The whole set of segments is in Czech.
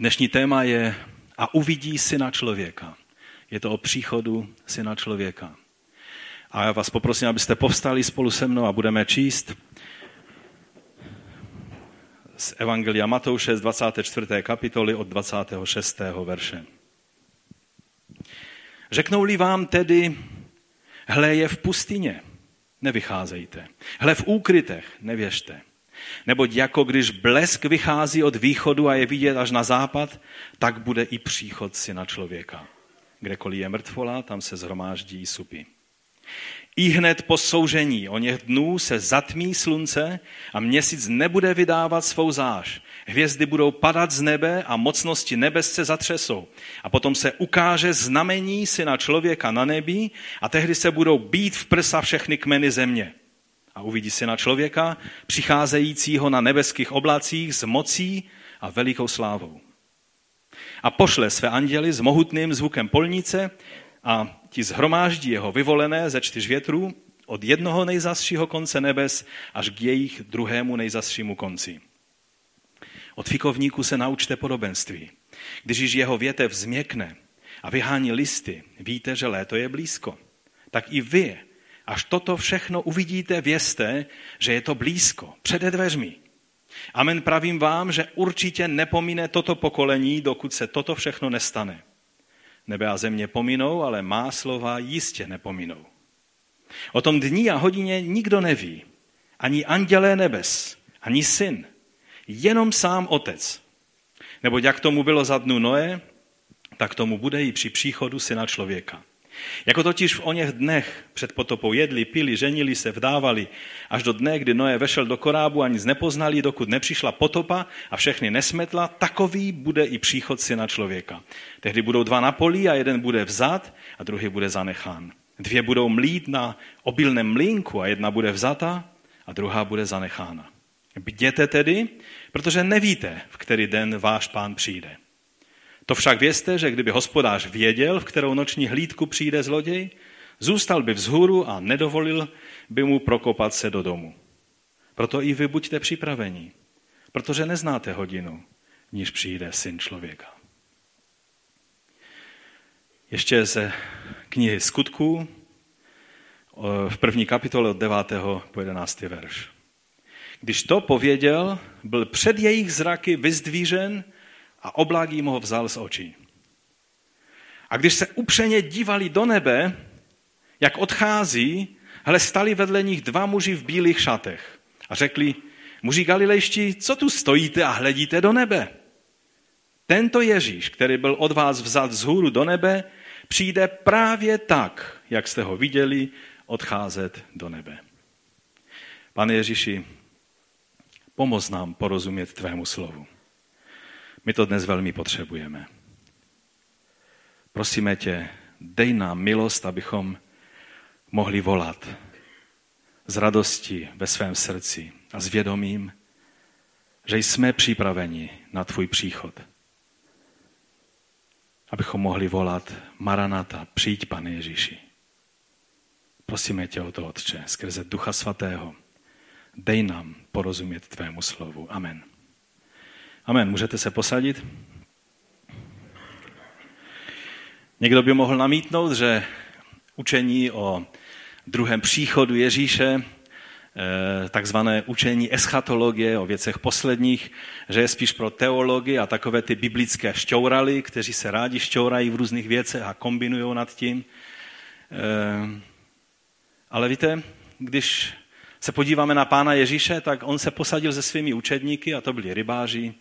Dnešní téma je a uvidí syna člověka. Je to o příchodu syna člověka. A já vás poprosím, abyste povstali spolu se mnou a budeme číst z Evangelia Matouše z 24. kapitoly od 26. verše. Řeknou-li vám tedy, hle je v pustině, nevycházejte. Hle v úkrytech, nevěřte. Neboť jako když blesk vychází od východu a je vidět až na západ, tak bude i příchod syna člověka. Kdekoliv je mrtvola, tam se zhromáždí supy. I hned po soužení o něch dnů se zatmí slunce a měsíc nebude vydávat svou zář. Hvězdy budou padat z nebe a mocnosti nebes se zatřesou. A potom se ukáže znamení syna člověka na nebi a tehdy se budou být v prsa všechny kmeny země. A uvidí syna člověka, přicházejícího na nebeských oblacích s mocí a velikou slávou. A pošle své anděly s mohutným zvukem polnice a ti zhromáždí jeho vyvolené ze čtyř větrů od jednoho nejzasšího konce nebes až k jejich druhému nejzasšímu konci. Od fikovníku se naučte podobenství. Když již jeho větev změkne a vyhání listy, víte, že léto je blízko. Tak i vy, až toto všechno uvidíte, vězte, že je to blízko, před dveřmi. Amen pravím vám, že určitě nepomíne toto pokolení, dokud se toto všechno nestane. Nebe a země pominou, ale má slova jistě nepominou. O tom dní a hodině nikdo neví. Ani andělé nebes, ani syn. Jenom sám otec. Nebo jak tomu bylo za dnu Noé, tak tomu bude i při příchodu syna člověka. Jako totiž v oněch dnech před potopou jedli, pili, ženili se, vdávali, až do dne, kdy Noé vešel do korábu a nic nepoznali, dokud nepřišla potopa a všechny nesmetla, takový bude i příchod syna člověka. Tehdy budou dva na poli a jeden bude vzat a druhý bude zanechán. Dvě budou mlít na obilném mlínku a jedna bude vzata a druhá bude zanechána. Bděte tedy, protože nevíte, v který den váš pán přijde. To však vězte, že kdyby hospodář věděl, v kterou noční hlídku přijde zloděj, zůstal by vzhůru a nedovolil by mu prokopat se do domu. Proto i vy buďte připraveni, protože neznáte hodinu, níž přijde syn člověka. Ještě ze knihy skutků v první kapitole od 9. po 11. verš. Když to pověděl, byl před jejich zraky vyzdvížen a oblak jim ho vzal z očí. A když se upřeně dívali do nebe, jak odchází, hele, stali vedle nich dva muži v bílých šatech a řekli, muži galilejští, co tu stojíte a hledíte do nebe? Tento Ježíš, který byl od vás vzat z hůru do nebe, přijde právě tak, jak jste ho viděli odcházet do nebe. Pane Ježíši, pomoz nám porozumět tvému slovu. My to dnes velmi potřebujeme. Prosíme tě, dej nám milost, abychom mohli volat z radosti ve svém srdci a s vědomím, že jsme připraveni na tvůj příchod. Abychom mohli volat Maranata, přijď, pane Ježíši. Prosíme tě o to, Otče, skrze Ducha Svatého. Dej nám porozumět tvému slovu. Amen. Amen. Můžete se posadit? Někdo by mohl namítnout, že učení o druhém příchodu Ježíše, eh, takzvané učení eschatologie o věcech posledních, že je spíš pro teology a takové ty biblické šťouraly, kteří se rádi šťourají v různých věcech a kombinují nad tím. Eh, ale víte, když se podíváme na pána Ježíše, tak on se posadil se svými učedníky a to byli rybáři,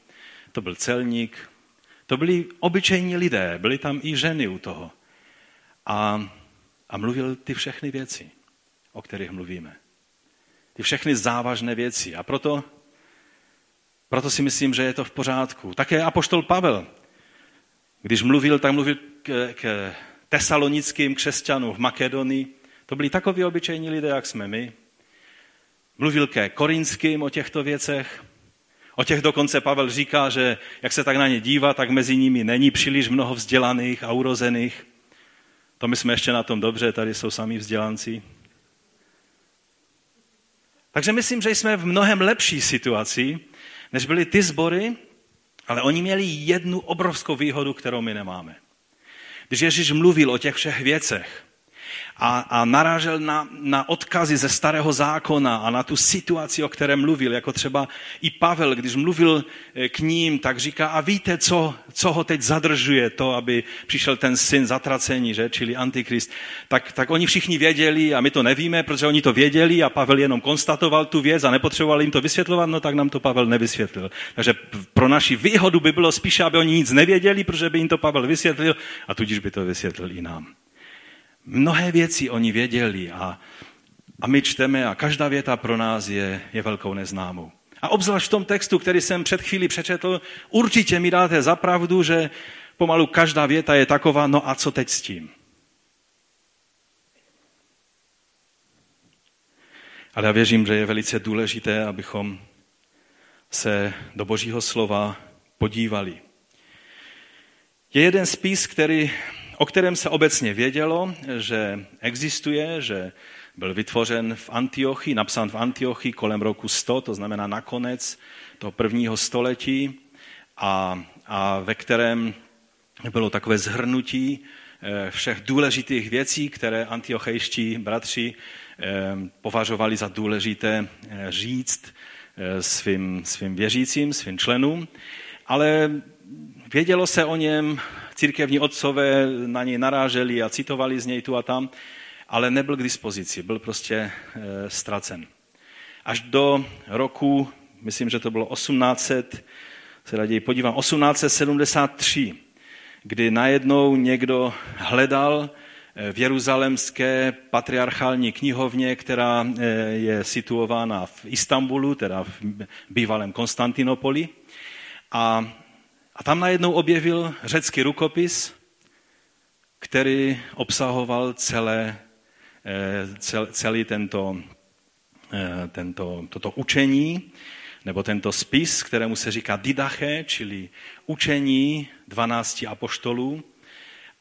to byl celník, to byli obyčejní lidé, byly tam i ženy u toho. A, a mluvil ty všechny věci, o kterých mluvíme. Ty všechny závažné věci. A proto, proto si myslím, že je to v pořádku. Také apoštol Pavel, když mluvil, tak mluvil k, k tesalonickým křesťanům v Makedonii. To byli takoví obyčejní lidé, jak jsme my. Mluvil ke korinským o těchto věcech. O těch dokonce Pavel říká, že jak se tak na ně dívá, tak mezi nimi není příliš mnoho vzdělaných a urozených. To my jsme ještě na tom dobře, tady jsou sami vzdělanci. Takže myslím, že jsme v mnohem lepší situaci, než byly ty sbory Ale oni měli jednu obrovskou výhodu, kterou my nemáme. Když Ježíš mluvil o těch všech věcech, a, a narážel na, na odkazy ze starého zákona a na tu situaci, o které mluvil, jako třeba i Pavel, když mluvil eh, k ním, tak říká, a víte, co, co ho teď zadržuje, to, aby přišel ten syn zatracení, že? čili antikrist. Tak, tak oni všichni věděli a my to nevíme, protože oni to věděli a Pavel jenom konstatoval tu věc a nepotřeboval jim to vysvětlovat, no tak nám to Pavel nevysvětlil. Takže pro naši výhodu by bylo spíše, aby oni nic nevěděli, protože by jim to Pavel vysvětlil a tudíž by to vysvětlil i nám. Mnohé věci oni věděli a, a my čteme a každá věta pro nás je, je velkou neznámou. A obzvlášť v tom textu, který jsem před chvílí přečetl, určitě mi dáte za pravdu, že pomalu každá věta je taková, no a co teď s tím? Ale já věřím, že je velice důležité, abychom se do Božího slova podívali. Je jeden spis, který o kterém se obecně vědělo, že existuje, že byl vytvořen v Antiochii, napsán v Antiochii kolem roku 100, to znamená nakonec toho prvního století, a, a ve kterém bylo takové zhrnutí eh, všech důležitých věcí, které antiochejští bratři eh, považovali za důležité eh, říct svým, svým věřícím, svým členům. Ale vědělo se o něm církevní otcové na něj naráželi a citovali z něj tu a tam, ale nebyl k dispozici, byl prostě e, ztracen. Až do roku, myslím, že to bylo 1800, se raději podívám, 1873, kdy najednou někdo hledal e, v jeruzalemské patriarchální knihovně, která e, je situována v Istanbulu, teda v bývalém Konstantinopoli. A a tam najednou objevil řecký rukopis, který obsahoval celé, eh, celý tento, eh, tento, toto učení, nebo tento spis, kterému se říká didache, čili učení 12 apoštolů.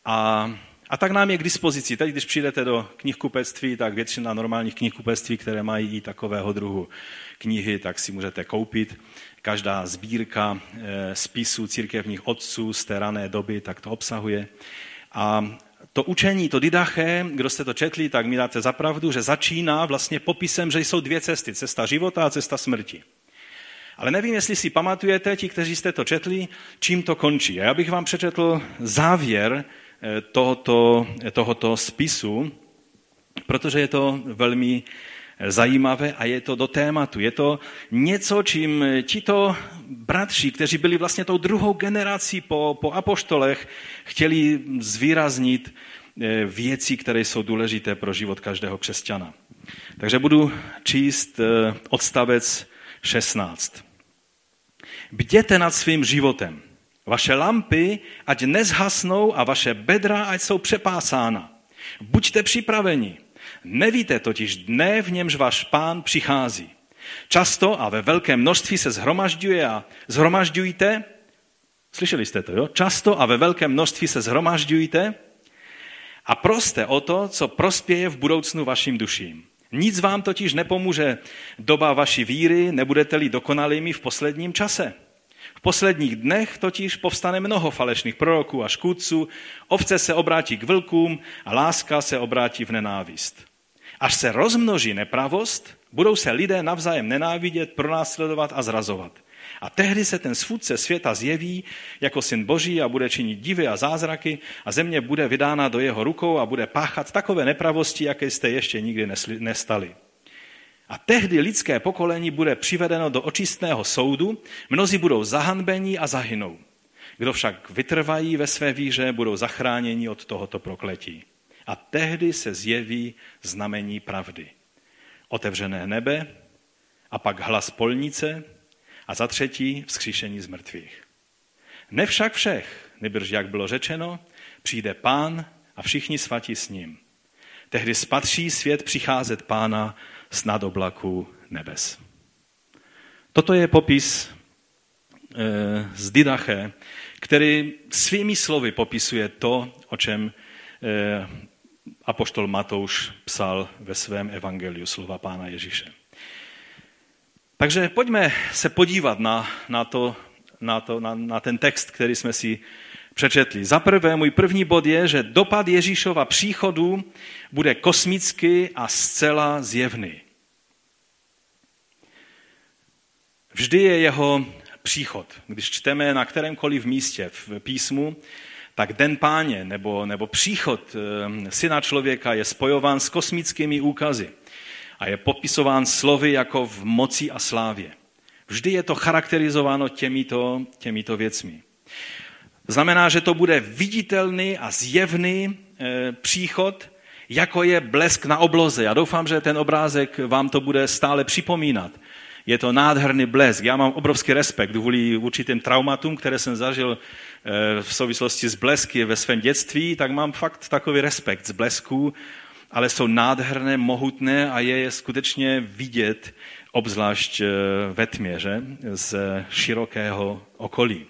A, a tak nám je k dispozici. Teď, když přijdete do knihkupectví, tak většina normálních knihkupectví, které mají i takového druhu knihy, tak si můžete koupit každá sbírka eh, spisů církevních otců z té rané doby, tak to obsahuje. A to učení, to didache, kdo jste to četli, tak mi dáte zapravdu, že začíná vlastně popisem, že jsou dvě cesty. Cesta života a cesta smrti. Ale nevím, jestli si pamatujete, ti, kteří jste to četli, čím to končí. A já bych vám přečetl závěr tohoto, tohoto spisu, protože je to velmi zajímavé a je to do tématu. Je to něco, čím tito bratři, kteří byli vlastně tou druhou generací po, po apoštolech, chtěli zvýraznit eh, věci, které jsou důležité pro život každého křesťana. Takže budu číst eh, odstavec 16. Bděte nad svým životem. Vaše lampy ať nezhasnou a vaše bedra ať jsou přepásána. Buďte připraveni. Nevíte totiž dne, v němž váš pán přichází. Často a ve velkém množství se zhromažďuje a zhromažďujte. Slyšeli jste to, jo? Často a ve velkém množství se zhromažďujte a proste o to, co prospěje v budoucnu vašim duším. Nic vám totiž nepomůže doba vaší víry, nebudete-li dokonalými v posledním čase. V posledních dnech totiž povstane mnoho falešných proroků a škůdců, ovce se obrátí k vlkům a láska se obrátí v nenávist. Až se rozmnoží nepravost, budou se lidé navzájem nenávidět, pronásledovat a zrazovat. A tehdy se ten svůdce světa zjeví jako syn boží a bude činit divy a zázraky a země bude vydána do jeho rukou a bude páchat takové nepravosti, jaké jste ještě nikdy nestali. A tehdy lidské pokolení bude přivedeno do očistného soudu, mnozí budou zahanbení a zahynou. Kdo však vytrvají ve své víře, budou zachráněni od tohoto prokletí. A tehdy se zjeví znamení pravdy. Otevřené nebe a pak hlas polnice a za třetí vzkříšení z mrtvých. Nevšak všech, nebrž jak bylo řečeno, přijde pán a všichni svatí s ním. Tehdy spatří svět přicházet pána snad oblaku nebes. Toto je popis eh, z Didache, který svými slovy popisuje to, o čem eh, apoštol Matouš psal ve svém evangeliu slova Pána Ježíše. Takže pojďme se podívat na, na to na, to, na, na ten text, který jsme si přečetli. Za prvé, můj první bod je, že dopad Ježíšova příchodu bude kosmický a zcela zjevný. Vždy je jeho příchod. Když čteme na kterémkoliv místě v písmu, tak den páně nebo, nebo příchod eh, syna člověka je spojován s kosmickými úkazy a je popisován slovy jako v moci a slávě. Vždy je to charakterizováno těmito, těmito věcmi. Znamená, že to bude viditelný a zjevný e, příchod, jako je blesk na obloze. Já doufám, že ten obrázek vám to bude stále připomínat. Je to nádherný blesk. Já mám obrovský respekt kvůli určitým traumatům, které jsem zažil e, v souvislosti s blesky ve svém dětství, tak mám fakt takový respekt z blesků, ale jsou nádherné, mohutné a je skutečně vidět, obzvlášť e, ve tmě, že? z širokého okolí.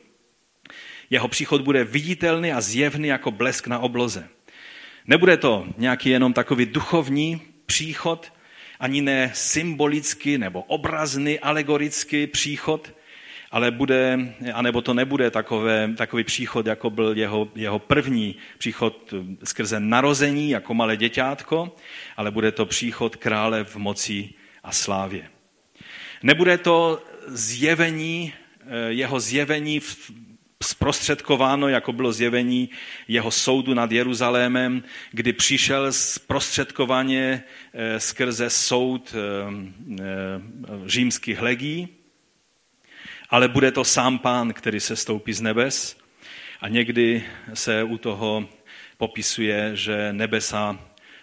Jeho příchod bude viditelný a zjevný jako blesk na obloze. Nebude to nějaký jenom takový duchovní příchod, ani ne symbolický nebo obrazný, alegorický příchod, ale bude, anebo to nebude takové, takový příchod, jako byl jeho, jeho první příchod skrze narození jako malé děťátko, ale bude to příchod krále v moci a slávě. Nebude to zjevení, eh, jeho zjevení v zprostředkováno, jako bylo zjevení jeho soudu nad Jeruzalémem, kdy přišel zprostředkovaně eh, skrze soud eh, eh, římských legí, ale bude to sám pán, který se stoupí z nebes a někdy se u toho popisuje, že nebesa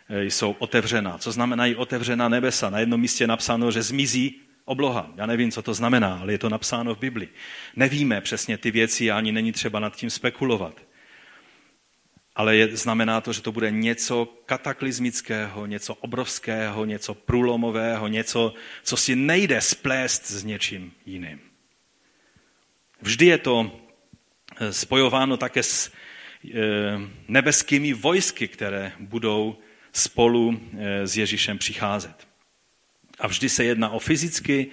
jsou otevřená. Co znamená i otevřená nebesa? Na jednom místě je napsáno, že zmizí obloha. Já nevím, co to znamená, ale je to napsáno v Bibli. Nevíme přesně ty věci a ani není třeba nad tím spekulovat. Ale je, znamená to, že to bude něco kataklizmického, něco obrovského, něco průlomového, něco, co si nejde splést s něčím jiným. Vždy je to eh, spojováno také s eh, nebeskými vojsky, které budou spolu eh, s Ježíšem přicházet. A vždy se jedná o fyzicky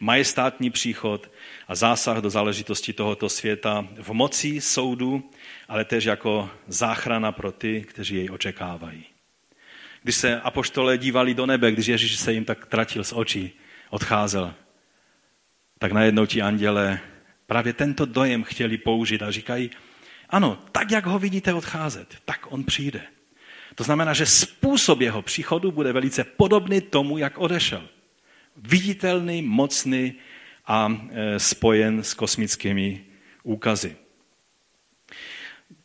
majestátní příchod a zásah do záležitosti tohoto světa v moci soudu, ale tež jako záchrana pro ty, kteří jej očekávají. Když se apoštole dívali do nebe, když Ježíš se jim tak tratil z očí, odcházel, tak najednou ti anděle právě tento dojem chtěli použít a říkají, ano, tak jak ho vidíte odcházet, tak on přijde. To znamená, že způsob jeho příchodu bude velice podobný tomu, jak odešel. Viditelný, mocný a e, spojen s kosmickými úkazy.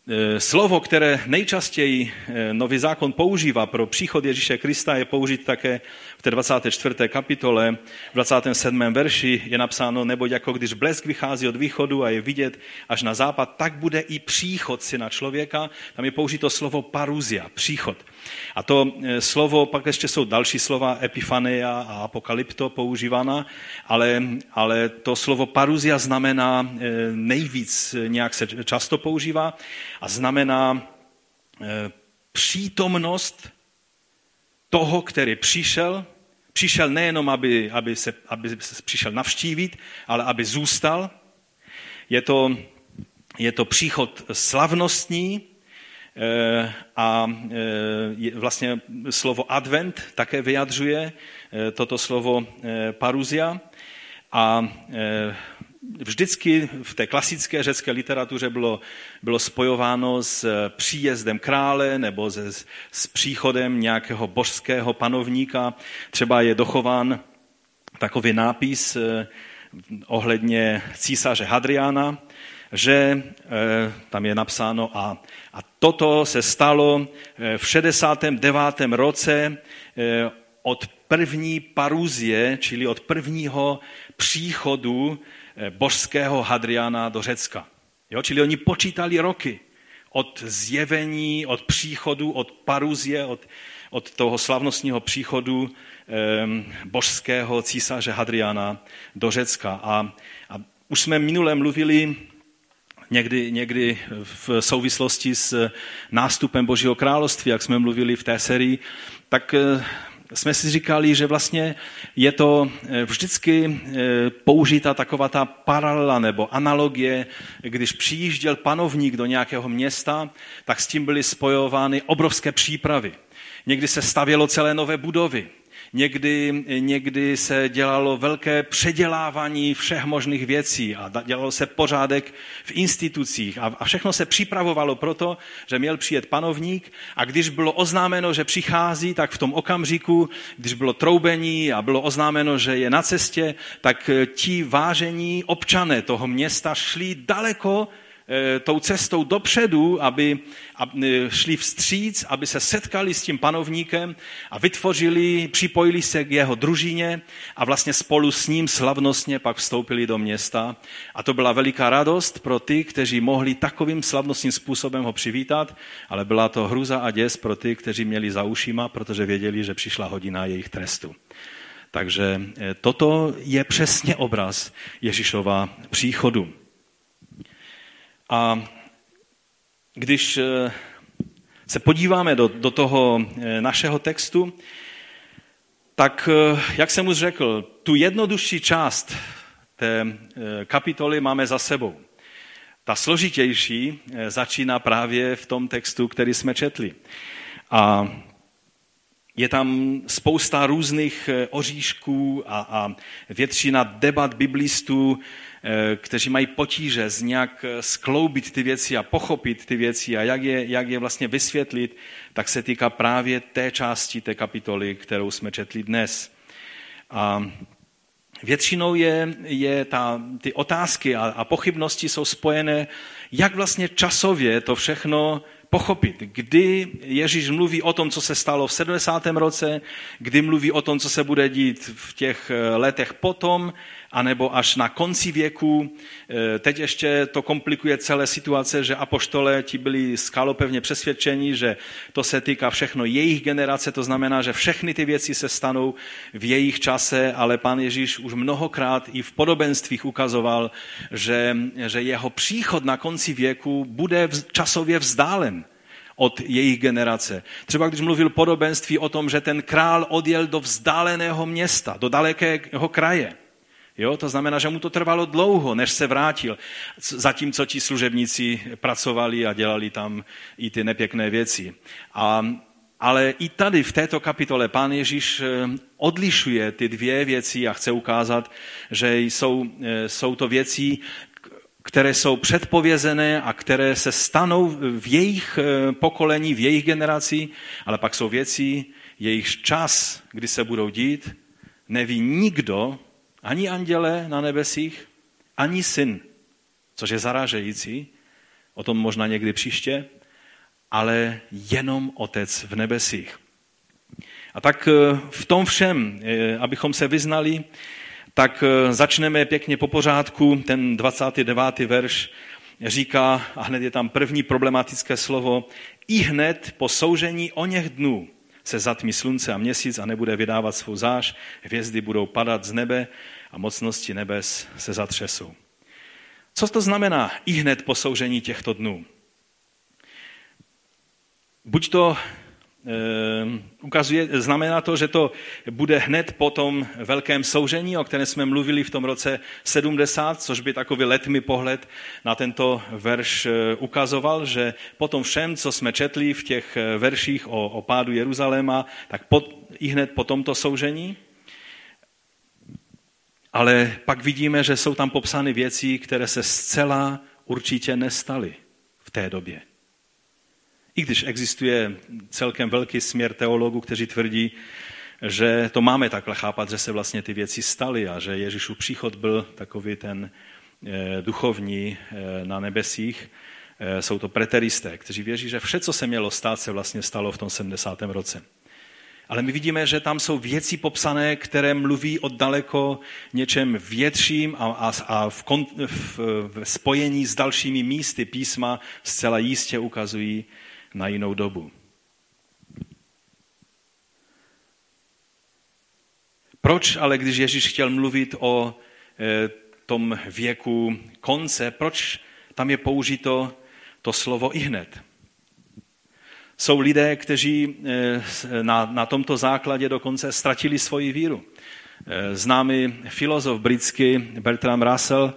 E, slovo, které nejčastěji e, Nový zákon používá pro příchod Ježíše Krista, je použít také v té 24. kapitole, v 27. verši je napsáno, nebo jako když blesk vychází od východu a je vidět až na západ, tak bude i příchod syna člověka. Tam je použito slovo paruzia, příchod. A to e, slovo, pak ještě jsou další slova, epifania a apokalypto používána, ale, ale to slovo paruzia znamená nejvíc, nějak se často používá a znamená přítomnost toho, který přišel, přišel nejenom, aby, aby, se, aby se přišel navštívit, ale aby zůstal. Je to, je to příchod slavnostní a eh, vlastně slovo advent také vyjadřuje toto slovo paruzia. A vždycky v té klasické řecké literatuře bylo, bylo spojováno s příjezdem krále nebo se, s příchodem nějakého božského panovníka. Třeba je dochován takový nápis eh, ohledně císaře Hadriana, že eh, tam je napsáno a, a toto se stalo eh, v 69. roce od první paruzie, čili od prvního příchodu Eh, božského Hadriana do Řecka. Jo? Čili oni počítali roky od zjevení, od příchodu, od paruzie, od, od toho slavnostního příchodu eh, božského císaře Hadriana do Řecka. A, a už jsme minule mluvili někdy, někdy v souvislosti s nástupem Božího království, jak jsme mluvili v té sérii, tak eh, jsme si říkali, že vlastně je to eh, vždycky eh, použita taková ta paralela nebo analogie, když přijížděl panovník do nějakého města, tak s tím byly spojovány obrovské přípravy. Někdy se stavělo celé nové budovy. Někdy, někdy se dělalo velké předělávání všech možných věcí a dělalo se pořádek v institucích a, a všechno se připravovalo proto, že měl přijet panovník a když bylo oznámeno, že přichází, tak v tom okamžiku, když bylo troubení a bylo oznámeno, že je na cestě, tak ti vážení občané toho města šli daleko tou cestou dopředu, aby, aby šli vstříc, aby se setkali s tím panovníkem a vytvořili, připojili se k jeho družině a vlastně spolu s ním slavnostně pak vstoupili do města. A to byla veliká radost pro ty, kteří mohli takovým slavnostním způsobem ho přivítat, ale byla to hruza a děs pro ty, kteří měli za ušima, protože věděli, že přišla hodina jejich trestu. Takže eh, toto je přesně obraz Ježíšova příchodu. A když eh, se podíváme do, do toho eh, našeho textu, tak, eh, jak jsem už řekl, tu jednodušší část té kapitoly máme za sebou. Ta složitější začíná právě v tom textu, který jsme četli. A je tam spousta různých oříšků a, a většina debat biblistů kteří mají potíže z nějak eh, skloubit ty věci a pochopit ty věci a jak je, jak je vlastně vysvětlit, tak se týká právě té části té kapitoly, kterou jsme četli dnes. A většinou je, je ta, ty otázky a, a pochybnosti jsou spojené, jak vlastně časově to všechno pochopit, kdy Ježíš mluví o tom, co se stalo v 70. roce, kdy mluví o tom, co se bude dít v těch eh, letech potom, anebo až na konci věku. Eh, teď ještě to komplikuje celé situace, že apoštole ti byli skalopevně přesvědčeni, že to se týká všechno jejich generace, to znamená, že všechny ty věci se stanou v jejich čase, ale pan Ježíš už mnohokrát i v podobenstvích ukazoval, že, že jeho příchod na konci věku bude časově vzdálen od jejich generace. Třeba když mluvil podobenství o tom, že ten král odjel do vzdáleného města, do dalekého kraje. Jo, to znamená, že mu to trvalo dlouho, než se vrátil, zatímco ti služebníci pracovali a dělali tam i ty nepěkné věci. A, ale i tady v této kapitole pán Ježíš eh, odlišuje ty dvě věci a chce ukázat, že jsou, eh, jsou to věci, které jsou předpovězené a které se stanou v jejich eh, pokolení, v jejich generaci, ale pak jsou věci, jejich čas, kdy se budou dít, neví nikdo, ani anděle na nebesích, ani syn, což je zarážející, o tom možná někdy příště, ale jenom otec v nebesích. A tak eh, v tom všem, eh, abychom se vyznali, tak eh, začneme pěkně po pořádku. Ten 29. verš říká, a hned je tam první problematické slovo, i hned po soužení o něch dnů se zatmí slunce a měsíc a nebude vydávat svou zář, hvězdy budou padat z nebe a mocnosti nebes se zatřesou. Co to znamená i hned po těchto dnů? Buď to ukazuje, znamená to, že to bude hned po tom velkém soužení, o kterém jsme mluvili v tom roce 70, což by takový letmi pohled na tento verš eh, ukazoval, že po tom všem, co jsme četli v těch eh, verších o, o pádu Jeruzaléma, tak po, i hned po tomto soužení. Ale pak vidíme, že jsou tam popsány věci, které se zcela určitě nestaly v té době. I když existuje celkem velký směr teologů, kteří tvrdí, že to máme takhle chápat, že se vlastně ty věci staly a že Ježíšův příchod byl takový ten eh, duchovní eh, na nebesích. Eh, jsou to preteristé, kteří věří, že vše, co se mělo stát, se vlastně stalo v tom 70. roce. Ale my vidíme, že tam jsou věci popsané, které mluví o daleko něčem větším a, a, a v, kon, v, v spojení s dalšími místy písma zcela jistě ukazují, na jinou dobu. Proč ale, když Ježíš chtěl mluvit o e, tom věku konce, proč tam je použito to slovo i hned? Jsou lidé, kteří eh, na, na tomto základě dokonce ztratili svoji víru. Eh, známý filozof britský Bertram Russell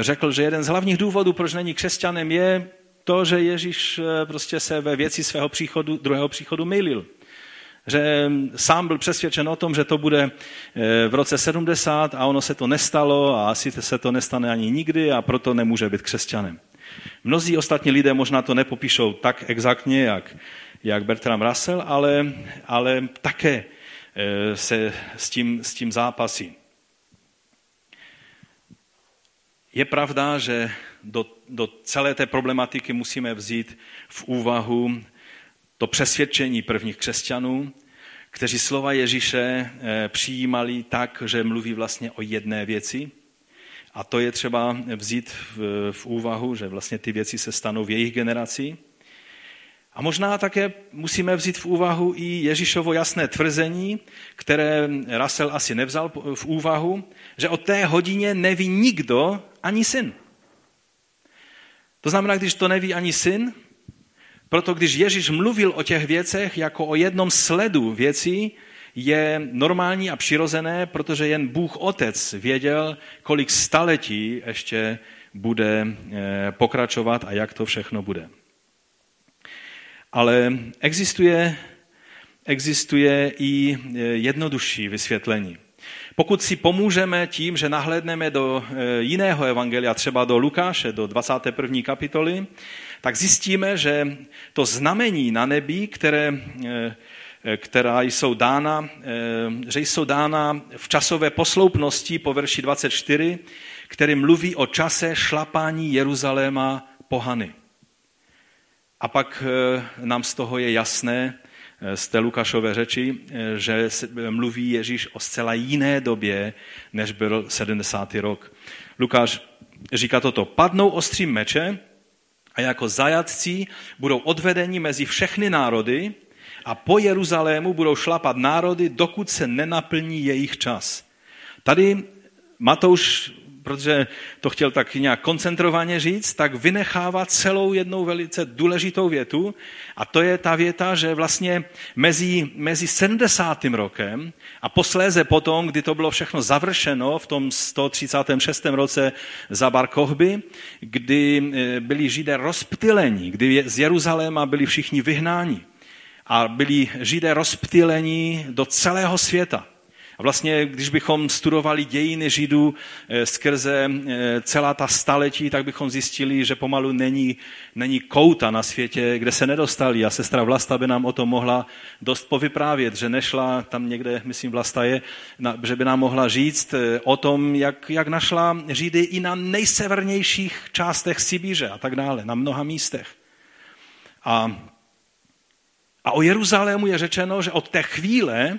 řekl, že jeden z hlavních důvodů, proč není křesťanem, je to, že Ježíš prostě se ve věci svého příchodu, druhého příchodu mylil. Že sám byl přesvědčen o tom, že to bude v roce 70 a ono se to nestalo a asi se to nestane ani nikdy a proto nemůže být křesťanem. Mnozí ostatní lidé možná to nepopíšou tak exaktně, jak, jak Bertram Russell, ale, ale také eh, se s tím, s tím zápasí. Je pravda, že do, do celé té problematiky musíme vzít v úvahu to přesvědčení prvních křesťanů, kteří slova Ježíše eh, přijímali tak, že mluví vlastně o jedné věci – a to je třeba vzít v, v úvahu, že vlastně ty věci se stanou v jejich generaci. A možná také musíme vzít v úvahu i Ježíšovo jasné tvrzení, které Russell asi nevzal v úvahu, že o té hodině neví nikdo, ani syn. To znamená, když to neví ani syn, proto když Ježíš mluvil o těch věcech jako o jednom sledu věcí, je normální a přirozené, protože jen Bůh Otec věděl, kolik staletí ještě bude eh, pokračovat a jak to všechno bude. Ale existuje, existuje i eh, jednodušší vysvětlení. Pokud si pomůžeme tím, že nahlédneme do eh, jiného evangelia, třeba do Lukáše, do 21. kapitoly, tak zjistíme, že to znamení na nebi, které Eh, která jsou dána, eh, že jsou dána v časové posloupnosti po verši 24, který mluví o čase šlapání Jeruzaléma pohany. A pak eh, nám z toho je jasné, z té Lukášové řeči, že mluví Ježíš o zcela jiné době, než byl 70. rok. Lukáš říká toto, padnou ostří meče a jako zajatci budou odvedeni mezi všechny národy a po Jeruzalému budou šlapat národy, dokud se nenaplní jejich čas. Tady Matouš, protože to chtěl tak nějak koncentrovaně říct, tak vynechává celou jednou velice důležitou větu a to je ta věta, že vlastně mezi, mezi 70. rokem a posléze potom, kdy to bylo všechno završeno v tom 136. roce za Bar Kochby, kdy eh, byli židé rozptylení, kdy z Jeruzaléma byli všichni vyhnáni a byli židé rozptylení do celého světa. Vlastně, když bychom studovali dějiny Židů eh, skrze eh, celá ta staletí, tak bychom zjistili, že pomalu není, není kouta na světě, kde se nedostali. A sestra Vlasta by nám o tom mohla dost povyprávět, že nešla tam někde, myslím Vlasta je, že by nám mohla říct eh, o tom, jak, jak našla Židy i na nejsevernějších částech Sibíře a tak dále, na mnoha místech. A a o Jeruzalému je řečeno, že od té chvíle,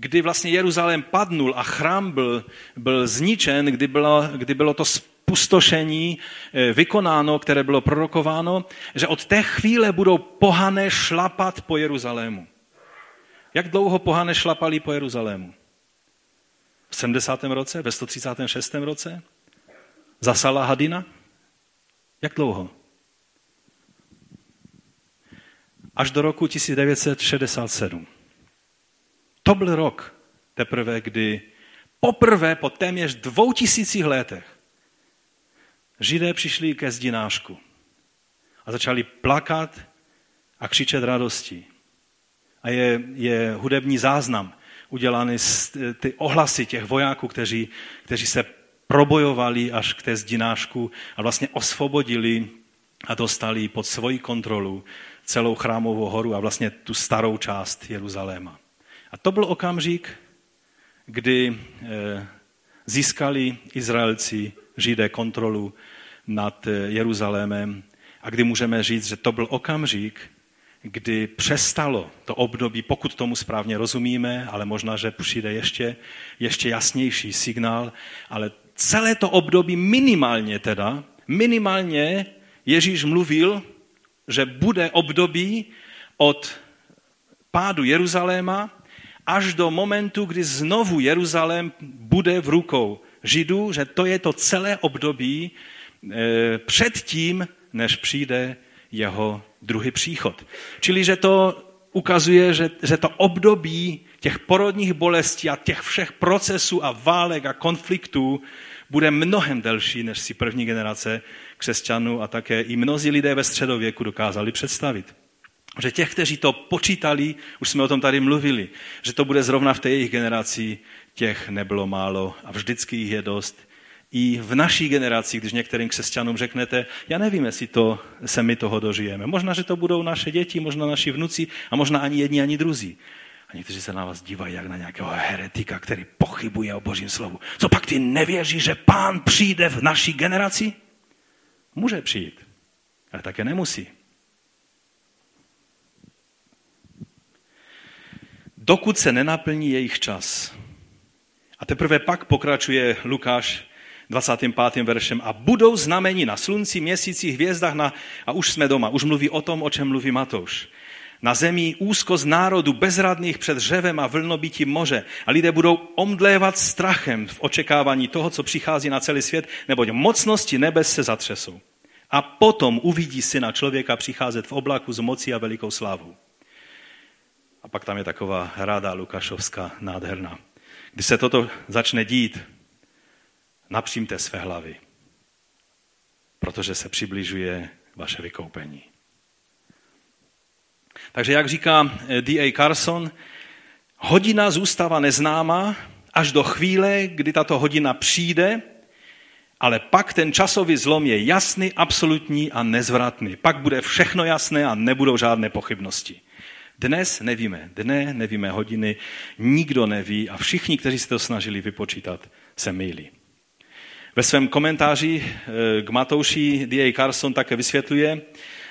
kdy vlastně Jeruzalém padnul a chrám byl, byl zničen, kdy bylo, kdy bylo to spustošení eh, vykonáno, které bylo prorokováno, že od té chvíle budou pohané šlapat po Jeruzalému. Jak dlouho pohané šlapali po Jeruzalému? V 70. roce? Ve 136. roce? Za Salahadina? Jak dlouho? až do roku 1967. To byl rok teprve, kdy poprvé po téměř dvou tisících letech Židé přišli ke zdinášku a začali plakat a křičet radosti. A je, je hudební záznam udělaný z ty ohlasy těch vojáků, kteří, kteří se probojovali až k té zdinášku a vlastně osvobodili a dostali pod svoji kontrolu celou chrámovou horu a vlastně tu starou část Jeruzaléma. A to byl okamžik, kdy eh, získali Izraelci, Židé, kontrolu nad eh, Jeruzalémem a kdy můžeme říct, že to byl okamžik, kdy přestalo to období, pokud tomu správně rozumíme, ale možná, že přijde ještě, ještě jasnější signál, ale celé to období minimálně teda, minimálně Ježíš mluvil že bude období od pádu Jeruzaléma až do momentu, kdy znovu Jeruzalém bude v rukou Židů, že to je to celé období před tím, než přijde jeho druhý příchod. Čili, že to ukazuje, že, že to období těch porodních bolestí a těch všech procesů a válek a konfliktů bude mnohem delší, než si první generace křesťanů a také i mnozí lidé ve středověku dokázali představit. Že těch, kteří to počítali, už jsme o tom tady mluvili, že to bude zrovna v té jejich generaci, těch nebylo málo a vždycky jich je dost. I v naší generaci, když některým křesťanům řeknete, já nevím, jestli to, se my toho dožijeme. Možná, že to budou naše děti, možná naši vnuci a možná ani jedni, ani druzí. A někteří se na vás dívají jak na nějakého heretika, který pochybuje o božím slovu. Co pak ty nevěříš, že pán přijde v naší generaci? Může přijít, ale také nemusí. Dokud se nenaplní jejich čas. A teprve pak pokračuje Lukáš 25. veršem a budou znamení na slunci, měsíci, hvězdách na, a už jsme doma. Už mluví o tom, o čem mluví Matouš. Na zemi úzkost národu bezradných před řevem a vlnobytí moře. A lidé budou omdlévat strachem v očekávání toho, co přichází na celý svět, neboť mocnosti nebes se zatřesou. A potom uvidí syna člověka přicházet v oblaku z mocí a velikou slávou. A pak tam je taková ráda Lukášovská nádherná. Když se toto začne dít, napřímte své hlavy, protože se přibližuje vaše vykoupení. Takže jak říká eh, D.A. Carson, hodina zůstává neznámá až do chvíle, kdy tato hodina přijde, ale pak ten časový zlom je jasný, absolutní a nezvratný. Pak bude všechno jasné a nebudou žádné pochybnosti. Dnes nevíme dne, nevíme hodiny, nikdo neví a všichni, kteří se to snažili vypočítat, se mýlí. Ve svém komentáři eh, k Matouši D.A. Carson také vysvětluje,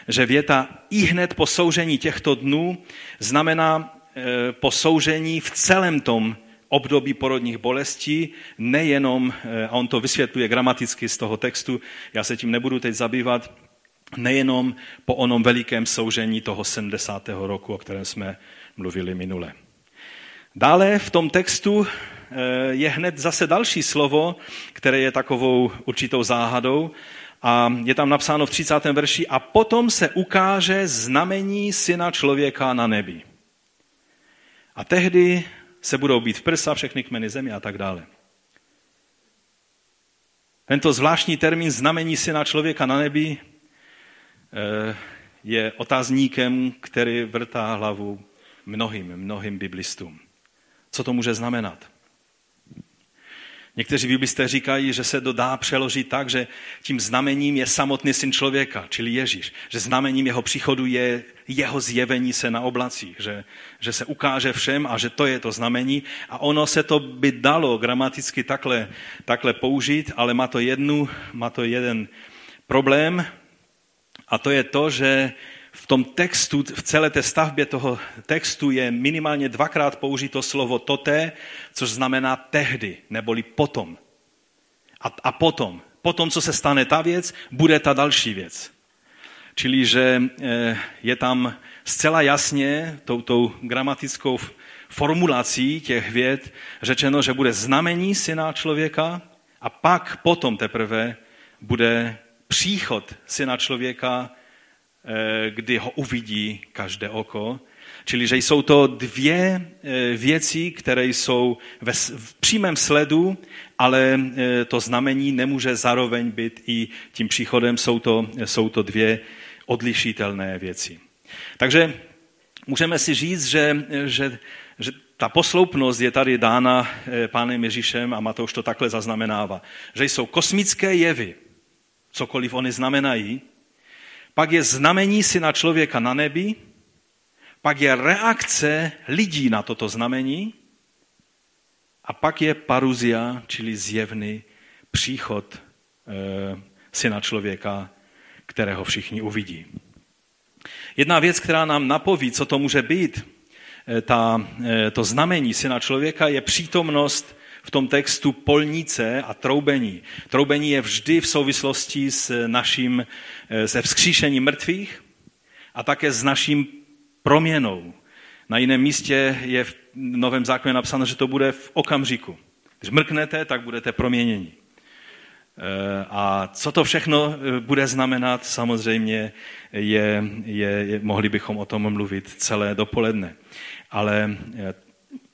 že věta i hned po soužení těchto dnů znamená eh, posoužení v celém tom období porodních bolestí, nejenom, eh, a on to vysvětluje gramaticky z toho textu, já se tím nebudu teď zabývat, nejenom po onom velikém soužení toho 70. roku, o kterém jsme mluvili minule. Dále v tom textu eh, je hned zase další slovo, které je takovou určitou záhadou. A je tam napsáno v 30. verši, a potom se ukáže znamení syna člověka na nebi. A tehdy se budou být v prsa všechny kmeny země a tak dále. Tento zvláštní termín znamení syna člověka na nebi je otazníkem, který vrtá hlavu mnohým, mnohým biblistům. Co to může znamenat? Někteří biblisté říkají, že se to dá přeložit tak, že tím znamením je samotný syn člověka, čili Ježíš. Že znamením jeho příchodu je jeho zjevení se na oblacích, že, že se ukáže všem a že to je to znamení. A ono se to by dalo gramaticky takhle, takhle použít, ale má to, jednu, má to jeden problém a to je to, že v tom textu, v celé té stavbě toho textu je minimálně dvakrát použito slovo toté, což znamená tehdy, neboli potom. A, a potom, potom, co se stane ta věc, bude ta další věc. Čili, že eh, je tam zcela jasně touto gramatickou formulací těch věd řečeno, že bude znamení syna člověka a pak potom teprve bude příchod syna člověka Eh, kdy ho uvidí každé oko. Čili, že jsou to dvě eh, věci, které jsou v přímém sledu, ale eh, to znamení nemůže zároveň být i tím příchodem. Jsou to, jsou to dvě odlišitelné věci. Takže můžeme si říct, že, že, že ta posloupnost je tady dána pánem Ježíšem a Matouš to takhle zaznamenává. Že jsou kosmické jevy, cokoliv oni znamenají, pak je znamení syna člověka na nebi, pak je reakce lidí na toto znamení a pak je paruzia, čili zjevný příchod e, syna člověka, kterého všichni uvidí. Jedna věc, která nám napoví, co to může být, e, ta, e, to znamení syna člověka, je přítomnost v tom textu polnice a troubení. Troubení je vždy v souvislosti s naším, eh, se vzkříšením mrtvých a také s naším proměnou. Na jiném místě je v Novém zákoně napsáno, že to bude v okamžiku. Když mrknete, tak budete proměněni. A co to všechno bude znamenat, samozřejmě je, je, je, mohli bychom o tom mluvit celé dopoledne. Ale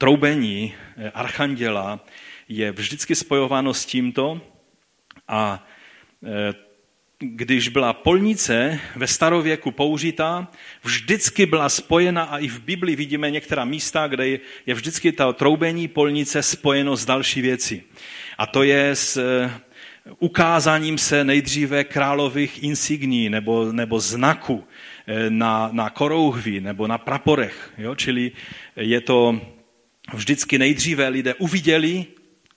troubení archanděla je vždycky spojováno s tímto a když byla polnice ve starověku použitá, vždycky byla spojena a i v Bibli vidíme některá místa, kde je vždycky ta troubení polnice spojeno s další věci. A to je s eh, ukázáním se nejdříve králových insigní nebo, nebo znaku eh, na, na korouhvi nebo na praporech. Jo? Čili je to vždycky nejdříve lidé uviděli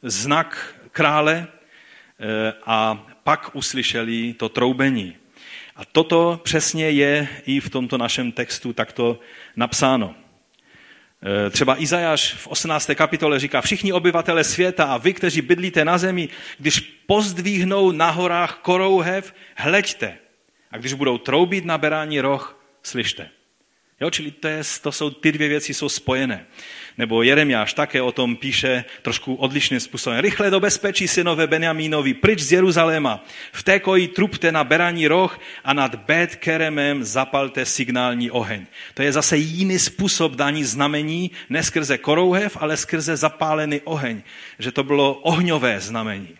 znak krále eh, a pak uslyšeli to troubení. A toto přesně je i v tomto našem textu takto napsáno. E, třeba Izajáš v 18. kapitole říká, všichni obyvatele světa a vy, kteří bydlíte na zemi, když pozdvíhnou na horách korouhev, hleďte. A když budou troubit na berání roh, slyšte. Jo, čili to, je, to jsou, ty dvě věci jsou spojené. Nebo Jeremiáš také o tom píše trošku odlišným způsobem. Rychle do bezpečí, synové Benjamínovi, pryč z Jeruzaléma. V té koji trupte na beraní roh a nad Bet Keremem zapalte signální oheň. To je zase jiný způsob dání znamení, ne skrze korouhev, ale skrze zapálený oheň. Že to bylo ohňové znamení.